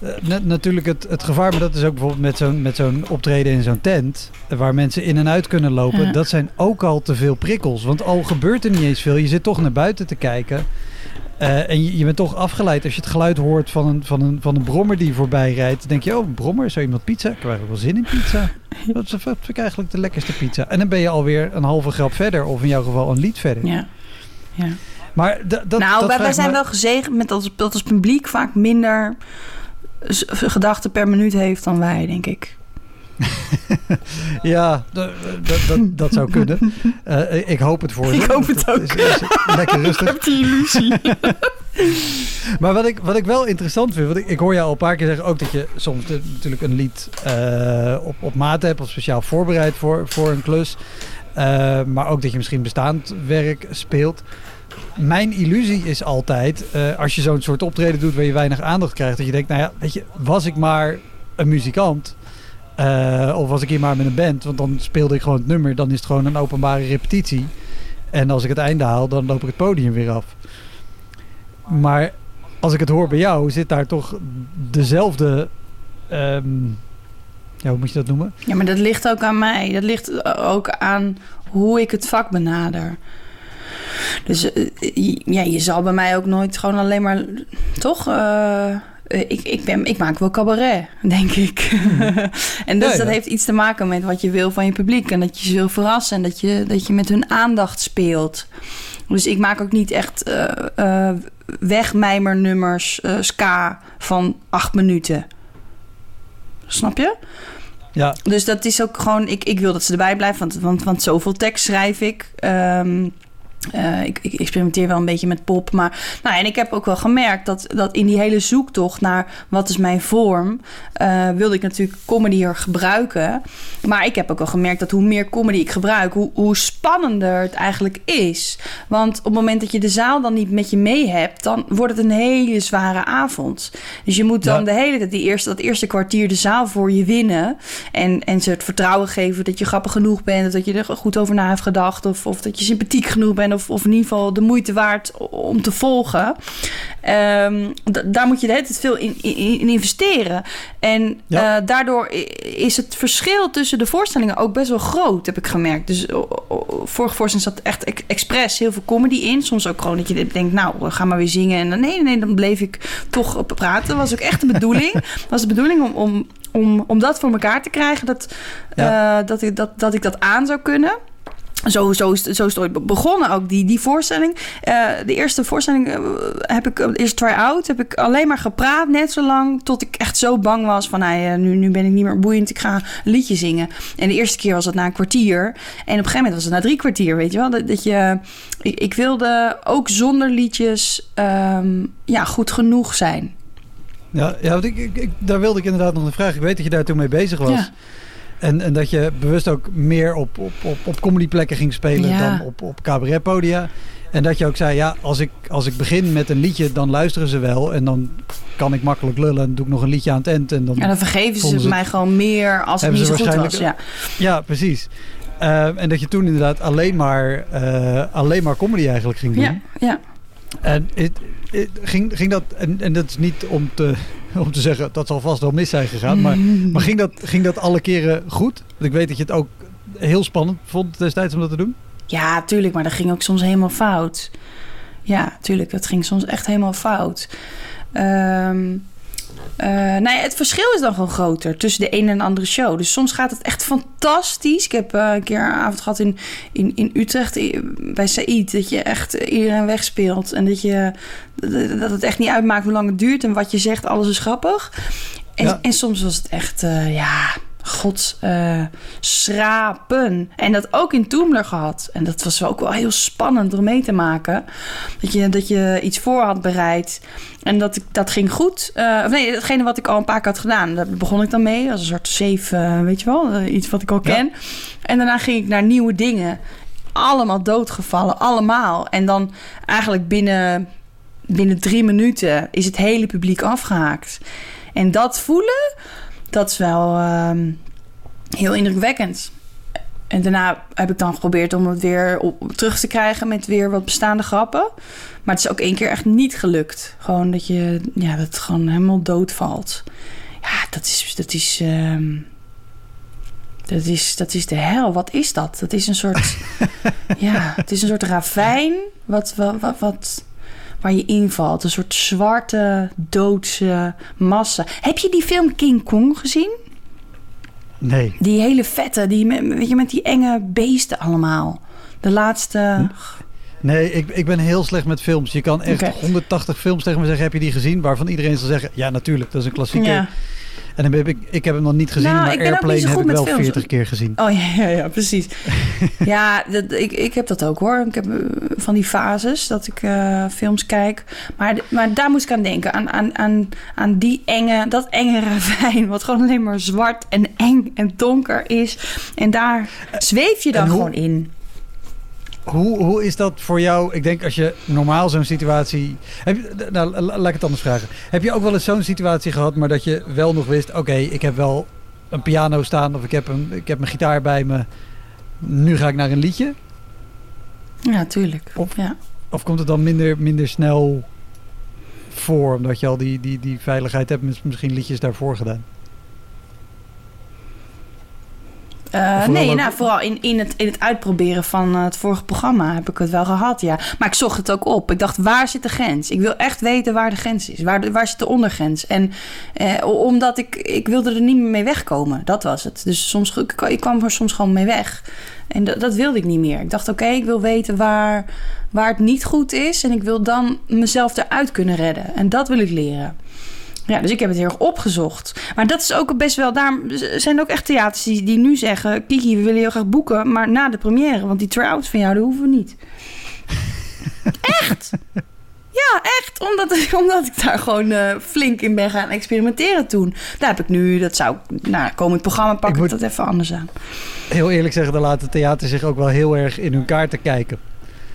eh, na- natuurlijk het, het gevaar. Maar dat is ook bijvoorbeeld met zo'n, met zo'n optreden in zo'n tent. eh, Waar mensen in en uit kunnen lopen. Ja. Dat zijn ook al te veel prikkels. Want al gebeurt er niet eens veel. Je zit toch naar buiten te kijken. Eh, en je, je bent toch afgeleid als je het geluid hoort van een, van, een, van een brommer die voorbij rijdt. Dan denk je, oh, een brommer, zo iemand pizza? Ik heb eigenlijk wel zin in pizza. Wat is- ik eigenlijk de lekkerste pizza? En dan ben je alweer een halve grap verder. Of in jouw geval een lied verder. Ja. ja. Maar dat, nou, dat wij, zijn me- wel gezegend met dat, dat ons publiek vaak minder gedachten per minuut heeft dan wij, denk ik. Ja, dat, zou kunnen. Eh, ik hoop het voor ze. Ik hoop het Dat ook. is- is lekker rustig. die illusie. Maar wat ik, wat ik wel interessant vind, want ik, ik hoor jou al een paar keer zeggen ook dat je soms de- natuurlijk een lied eh, op, op maat hebt of speciaal voorbereid voor, voor een klus. Eh, maar ook dat je misschien bestaand werk speelt. Mijn illusie is altijd, als je zo'n soort optreden doet waar je weinig aandacht krijgt, dat je denkt, nou ja, weet je, was ik maar een muzikant, eh, of was ik hier maar met een band, want dan speelde ik gewoon het nummer, dan is het gewoon een openbare repetitie. En als ik het einde haal, dan loop ik het podium weer af. Maar als ik het hoor bij jou, zit daar toch dezelfde. ehm, ja, hoe moet je dat noemen? Ja, maar dat ligt ook aan mij. Dat ligt ook aan hoe ik het vak benader. Dus eh, ja, je zal bij mij ook nooit gewoon alleen maar... Toch? Eh, ik, ik, ben, ik maak wel cabaret, denk ik. en dus Ja, ja. dat heeft iets te maken met wat je wil van je publiek. En dat je ze wil verrassen. En dat je, dat je met hun aandacht speelt. Dus ik maak ook niet echt eh eh wegmijmernummers, eh, ska van acht minuten. Snap je? Ja, Dus dat is ook gewoon, ik, ik wil dat ze erbij blijven, want, want, want zoveel tekst schrijf ik. Ehm, eh, ik, ik experimenteer wel een beetje met pop. Maar, nou, en ik heb ook wel gemerkt dat, dat in die hele zoektocht naar wat is mijn vorm, eh, wilde ik natuurlijk comedy er gebruiken. Maar ik heb ook wel gemerkt dat hoe meer comedy ik gebruik, hoe, hoe spannender het eigenlijk is. Want op het moment dat je de zaal dan niet met je mee hebt, dan wordt het een hele zware avond. Dus je moet dan Ja. de hele tijd die eerste, dat eerste kwartier de zaal voor je winnen. En, en ze het vertrouwen geven dat je grappig genoeg bent. of Dat je er goed over na hebt gedacht. Of, of dat je sympathiek genoeg bent. Of, of in ieder geval de moeite waard om te volgen. D- daar moet je de hele tijd veel in, in, in investeren. En Ja. eh, daardoor is het verschil tussen de voorstellingen ook best wel groot, heb ik gemerkt. Dus vorige voorstelling zat echt ex- expres heel veel comedy in. Soms ook gewoon dat je denkt, nou, ga maar weer zingen. En dan, nee, nee, dan bleef ik toch op praten. Dat was ook echt de bedoeling. was de bedoeling om, om, om, om dat voor elkaar te krijgen. Dat, Ja. eh, dat, ik, dat, dat ik dat aan zou kunnen. Zo, zo, is, zo is het ooit be- begonnen, ook die, die voorstelling. Eh, de eerste voorstelling eh, heb ik, de eerste try-out, heb ik alleen maar gepraat, net zo lang, tot ik echt zo bang was van, nou, ja, nu, nu ben ik niet meer boeiend, ik ga een liedje zingen. En de eerste keer was het na een kwartier. En op een gegeven moment was het na drie kwartier, weet je wel. Dat, dat je, ik, ik wilde ook zonder liedjes ehm, ja, goed genoeg zijn. ja, ja want ik, ik, ik- daar wilde ik inderdaad nog een vraag. Ik weet dat je daar toen mee bezig was. Ja. En, en dat je bewust ook meer op, op, op, op comedyplekken ging spelen Ja. dan op, op cabaretpodia. En dat je ook zei, ja, als ik, als ik begin met een liedje, dan luisteren ze wel. En dan kan ik makkelijk lullen en doe ik nog een liedje aan het eind. En dan, En dan vergeven ze ze- mij gewoon meer als het niet zo goed was. Ja. Ja, precies. Eh, en dat je toen inderdaad alleen maar, eh, alleen maar comedy eigenlijk ging doen. Ja, ja. En het, het- ging, ging dat, en, en dat is niet om te, om te zeggen dat zal vast wel mis zijn gegaan, maar, maar ging, dat, ging dat alle keren goed? Want ik weet dat je het ook heel spannend vond destijds om dat te doen. Ja, tuurlijk, maar dat ging ook soms helemaal fout. Ja, tuurlijk, dat ging soms echt helemaal fout. Eh, nee, het verschil is dan gewoon groter tussen de ene en de andere show. Dus soms gaat het echt fantastisch. Ik heb eh, een keer een avond gehad in, in, in Utrecht i- bij Said. Dat je echt iedereen wegspeelt. En dat, je, dat het echt niet uitmaakt hoe lang het duurt. En wat je zegt, alles is grappig. En, Ja. en soms was het echt, eh, ja, god, eh, schrapen. En dat ook in Toemler gehad. En dat was ook wel heel spannend om mee te maken. Dat je, dat je iets voor had bereid. En dat, ik, dat ging goed. Eh, of nee, datgene wat ik al een paar keer had gedaan. Daar begon ik dan mee. Als een soort safe, eh, weet je wel. iets wat ik al Ja. ken. En daarna ging ik naar nieuwe dingen. Allemaal doodgevallen. Allemaal. En dan eigenlijk binnen, binnen drie minuten is het hele publiek afgehaakt. En dat voelen, dat is wel ehm, heel indrukwekkend. En daarna heb ik dan geprobeerd om het weer op, terug te krijgen met weer wat bestaande grappen. Maar het is ook één keer echt niet gelukt. Gewoon dat je, ja, dat het gewoon helemaal doodvalt. Ja, dat is, dat is, ehm, dat is, dat is de hel. Wat is dat? Dat is een soort, ja, het is een soort ravijn wat, wat, wat, wat waar je invalt. Een soort zwarte, doodse massa. Heb je die film King Kong gezien? Nee. Die hele vette, die, met- weet je, met die enge beesten allemaal. De laatste... Nee, ik, ik ben heel slecht met films. Je kan echt Oké. 180 films tegen me zeggen, heb je die gezien? Waarvan iedereen zal zeggen, ja natuurlijk, dat is een klassieker. Ja. En dan heb ik, ik heb hem nog niet gezien, Nou, maar Airplane heb ik wel films. 40 keer gezien. Oh ja, ja, ja precies. ja, dat, ik, ik heb dat ook hoor. Ik heb eh, van die fases dat ik eh, films kijk. Maar, maar daar moest ik aan denken. Aan, aan, aan, aan die enge, dat enge ravijn. Wat gewoon alleen maar zwart en eng en donker is. En daar zweef je dan hoe- gewoon in. Hoe, hoe is dat voor jou? Ik denk als je normaal zo'n situatie... Heb je, nou, la- laat ik het anders vragen. Heb je ook wel eens zo'n situatie gehad, maar dat je wel nog wist... Oké, ik heb wel een piano staan of ik heb, een, ik heb mijn gitaar bij me. Nu ga ik naar een liedje. Ja, tuurlijk. Of- ja. Of komt het dan minder, minder snel voor, omdat je al die, die, die veiligheid hebt, mis- misschien liedjes daarvoor gedaan? Eh, nee, ook- nou, vooral in, in, het, in het uitproberen van eh, het vorige programma heb ik het wel gehad, ja. Maar ik zocht het ook op. Ik dacht, waar zit de grens? Ik wil echt weten waar de grens is. Waar, de- waar zit de ondergrens? En eh, omdat ik, ik wilde er niet meer mee wegkomen. Dat was het. Dus soms, ik, ik kwam er soms gewoon mee weg. En dat, dat wilde ik niet meer. Ik dacht, oké, ik wil weten waar, waar het niet goed is. En ik wil dan mezelf eruit kunnen redden. En dat wil ik leren. Ja, dus ik heb het heel erg opgezocht. Maar dat is ook best wel... Daar zijn ook echt theaters die, die nu zeggen... Kiki, we willen heel graag boeken, maar na de première. Want die try-outs van jou, dat hoeven we niet. echt? Ja, echt. Omdat, omdat ik daar gewoon eh, flink in ben gaan experimenteren toen. Daar heb ik nu... Dat zou ik... Nou, komend programma pak Ik ik, moet- dat even anders aan. Heel eerlijk zeggen, dan laat het theater zich ook wel heel erg in hun kaarten kijken.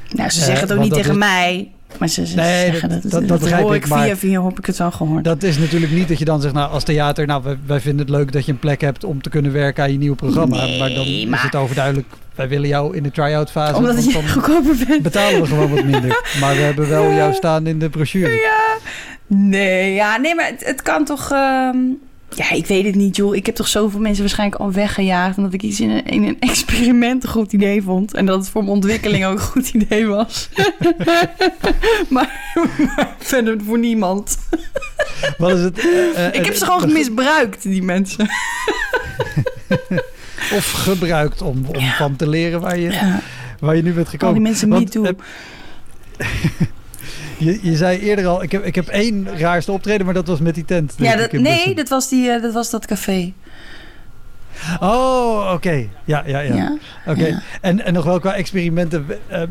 Nou, ze Eh, zeggen het ook niet tegen mij. Maar ze, ze Nee, zeggen dat- dat... dat- Dat, dat begrijp hoor ik, maar- via via heb ik het wel gehoord. Dat is natuurlijk niet dat je dan zegt, nou als theater, nou wij, wij vinden het leuk dat je een plek hebt om te kunnen werken aan je nieuwe programma. Nee, maar dan is het overduidelijk, wij willen jou in de try-out fase. Omdat je goedkoper bent. betalen we gewoon wat minder. Maar we hebben wel jou staan in de brochure. Ja. Nee, ja, nee, maar het, het kan toch. ehm, ja, ik weet het niet, joh. Ik heb toch zoveel mensen waarschijnlijk al weggejaagd. omdat ik iets in een, in een experiment een goed idee vond. En dat het voor mijn ontwikkeling ook een goed idee was. maar, maar verder voor niemand. Wat is het? eh, eh, ik heb ze gewoon misbruikt, die mensen. Of gebruikt om, om van te leren waar je, Ja, waar je nu bent al gekomen. die mensen niet toe. Je, je zei eerder al, ik heb, ik heb één raarste optreden, maar dat was met die tent. ja, dat, nee, dat was, die, eh, dat was dat café. Oh, oké. Ja, ja, ja. Ja. Oké. Ja. En, en nog wel qua experimenten. eh,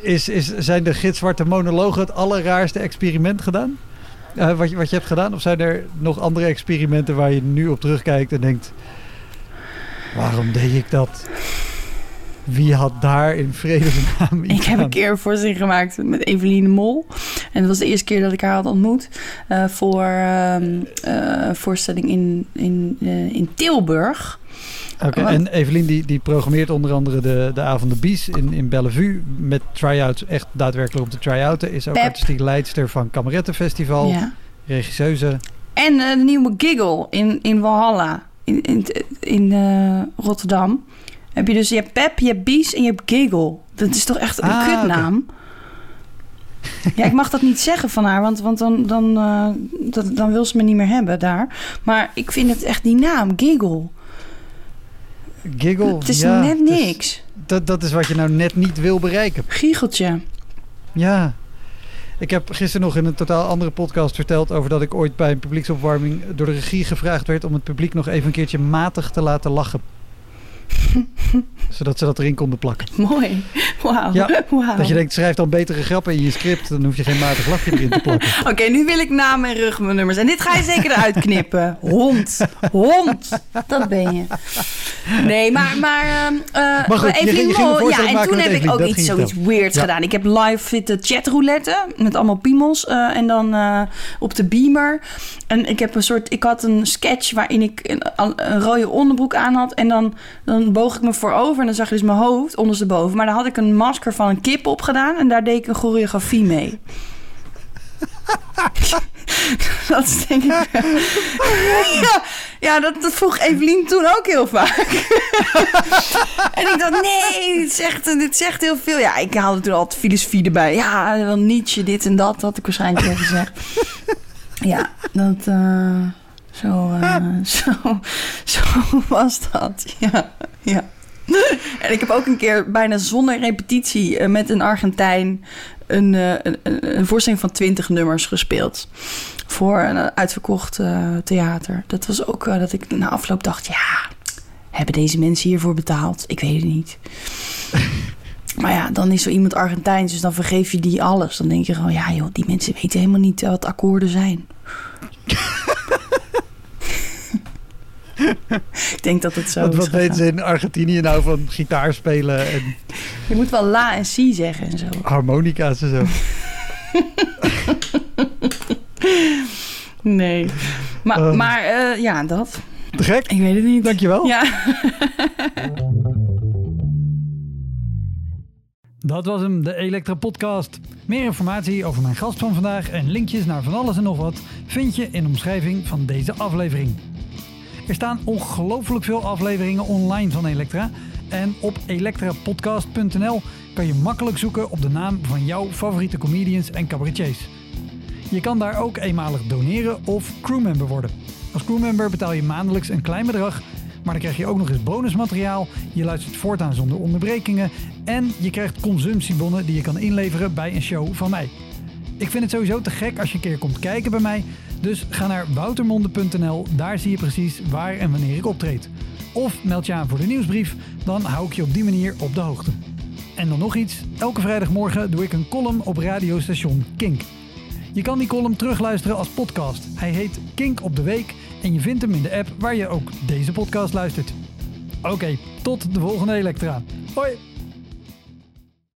is, is, zijn de gitzwarte monologen het allerraarste experiment gedaan? Eh, wat, je, wat je hebt gedaan? Of zijn er nog andere experimenten waar je nu op terugkijkt en denkt... Waarom deed ik dat? Wie had daar in vredesnaam Ik heb een keer een voorstelling gemaakt met Eveline Mol. En dat was de eerste keer dat ik haar had ontmoet. eh, voor een voorstelling in, in, eh, in Tilburg. Oké, Want- en Evelien die, die programmeert onder andere de, de avonden Bies in, in Bellevue. Met try-outs, echt daadwerkelijk op de try-outen. Is ook Pep. artistiek leidster van Kamerettenfestival. Ja. Regisseuse. En de nieuwe Giggle in, in Walhalla. In, in, in Rotterdam. Heb je dus, je hebt Pep, je hebt Bies en je hebt Giggle. Dat is toch echt een Ah, kutnaam? Ja, ik mag dat niet zeggen van haar, want, want dan, dan, eh, dat, dan wil ze me niet meer hebben daar. Maar ik vind het echt die naam, Giggle. Giggle. het is ja, net niks. dat, dat is wat je nou net niet wil bereiken. Giecheltje. Ja. Ik heb gisteren nog in een totaal andere podcast verteld over dat ik ooit bij een publieksopwarming door de regie gevraagd werd om het publiek nog even een keertje matig te laten lachen. Zodat ze dat erin konden plakken. Mooi. Wauw. Ja. Dat je denkt, schrijf dan betere grappen in je script, dan hoef je geen matig lachje erin te plakken. Oké, nu wil ik naam en rugnummers. En dit ga je zeker eruit knippen. Hond. Hond. Dat ben je. Nee, maar... Maar, eh, Maar goed, een Mol- Ja, en toen heb ik ook iets zoiets weirds Ja. gedaan. Ik heb live zitten chatroulette met allemaal piemels. eh, en dan eh, op de beamer. En ik heb een soort... Ik had een sketch waarin ik een, een rode onderbroek aan had. En dan, dan boog ik me voorover. En dan zag je dus mijn hoofd ondersteboven. Maar dan had ik een masker van een kip opgedaan. En daar deed ik een choreografie mee. Dat is denk ik... ja, ja dat, vroeg Evelien toen ook heel vaak. en ik dacht, nee, dit zegt, zegt heel veel. Ja, ik haalde toen altijd filosofie erbij. Ja, wel Nietzsche, dit en dat, had ik waarschijnlijk wel gezegd. ja, dat... eh, zo, eh, zo, zo was dat. Ja, ja. En ik heb ook een keer bijna zonder repetitie eh, met een Argentijn een, eh, een, een, een voorstelling van 20 nummers gespeeld. Voor een uitverkocht theater. Dat was ook dat ik na afloop dacht: ja, hebben deze mensen hiervoor betaald? Ik weet het niet. Maar ja, dan is zo iemand Argentijns, dus dan vergeef je die alles. Dan denk je gewoon: ja, joh, die mensen weten helemaal niet wat akkoorden zijn. ik denk dat het zo Wat, is wat weten ze in Argentinië nou van gitaar spelen en Je moet wel la en si zeggen en zo. harmonica's en zo? Nee. Maar, Ehm. maar eh, ja, dat. Te gek? Ik weet het niet. Dankjewel. Ja. Dat was hem, de Elektra Podcast. Meer informatie over mijn gast van vandaag en linkjes naar van alles en nog wat vind je in de omschrijving van deze aflevering. Er staan ongelooflijk veel afleveringen online van Elektra. En op elektrapodcast.nl kan je makkelijk zoeken op de naam van jouw favoriete comedians en cabaretiers. Je kan daar ook eenmalig doneren of crewmember worden. Als crewmember betaal je maandelijks een klein bedrag, maar dan krijg je ook nog eens bonusmateriaal. Je luistert voortaan zonder onderbrekingen en je krijgt consumptiebonnen die je kan inleveren bij een show van mij. Ik vind het sowieso te gek als je een keer komt kijken bij mij. Dus ga naar woutermonde.nl, daar zie je precies waar en wanneer ik optreed. Of meld je aan voor de nieuwsbrief, dan hou ik je op die manier op de hoogte. En dan nog iets, elke vrijdagmorgen doe ik een column op radiostation Kink. Je kan die column terugluisteren als podcast. Hij heet Kink op de Week en je vindt hem in de app waar je ook deze podcast luistert. Oké, tot de volgende Elektra. Hoi!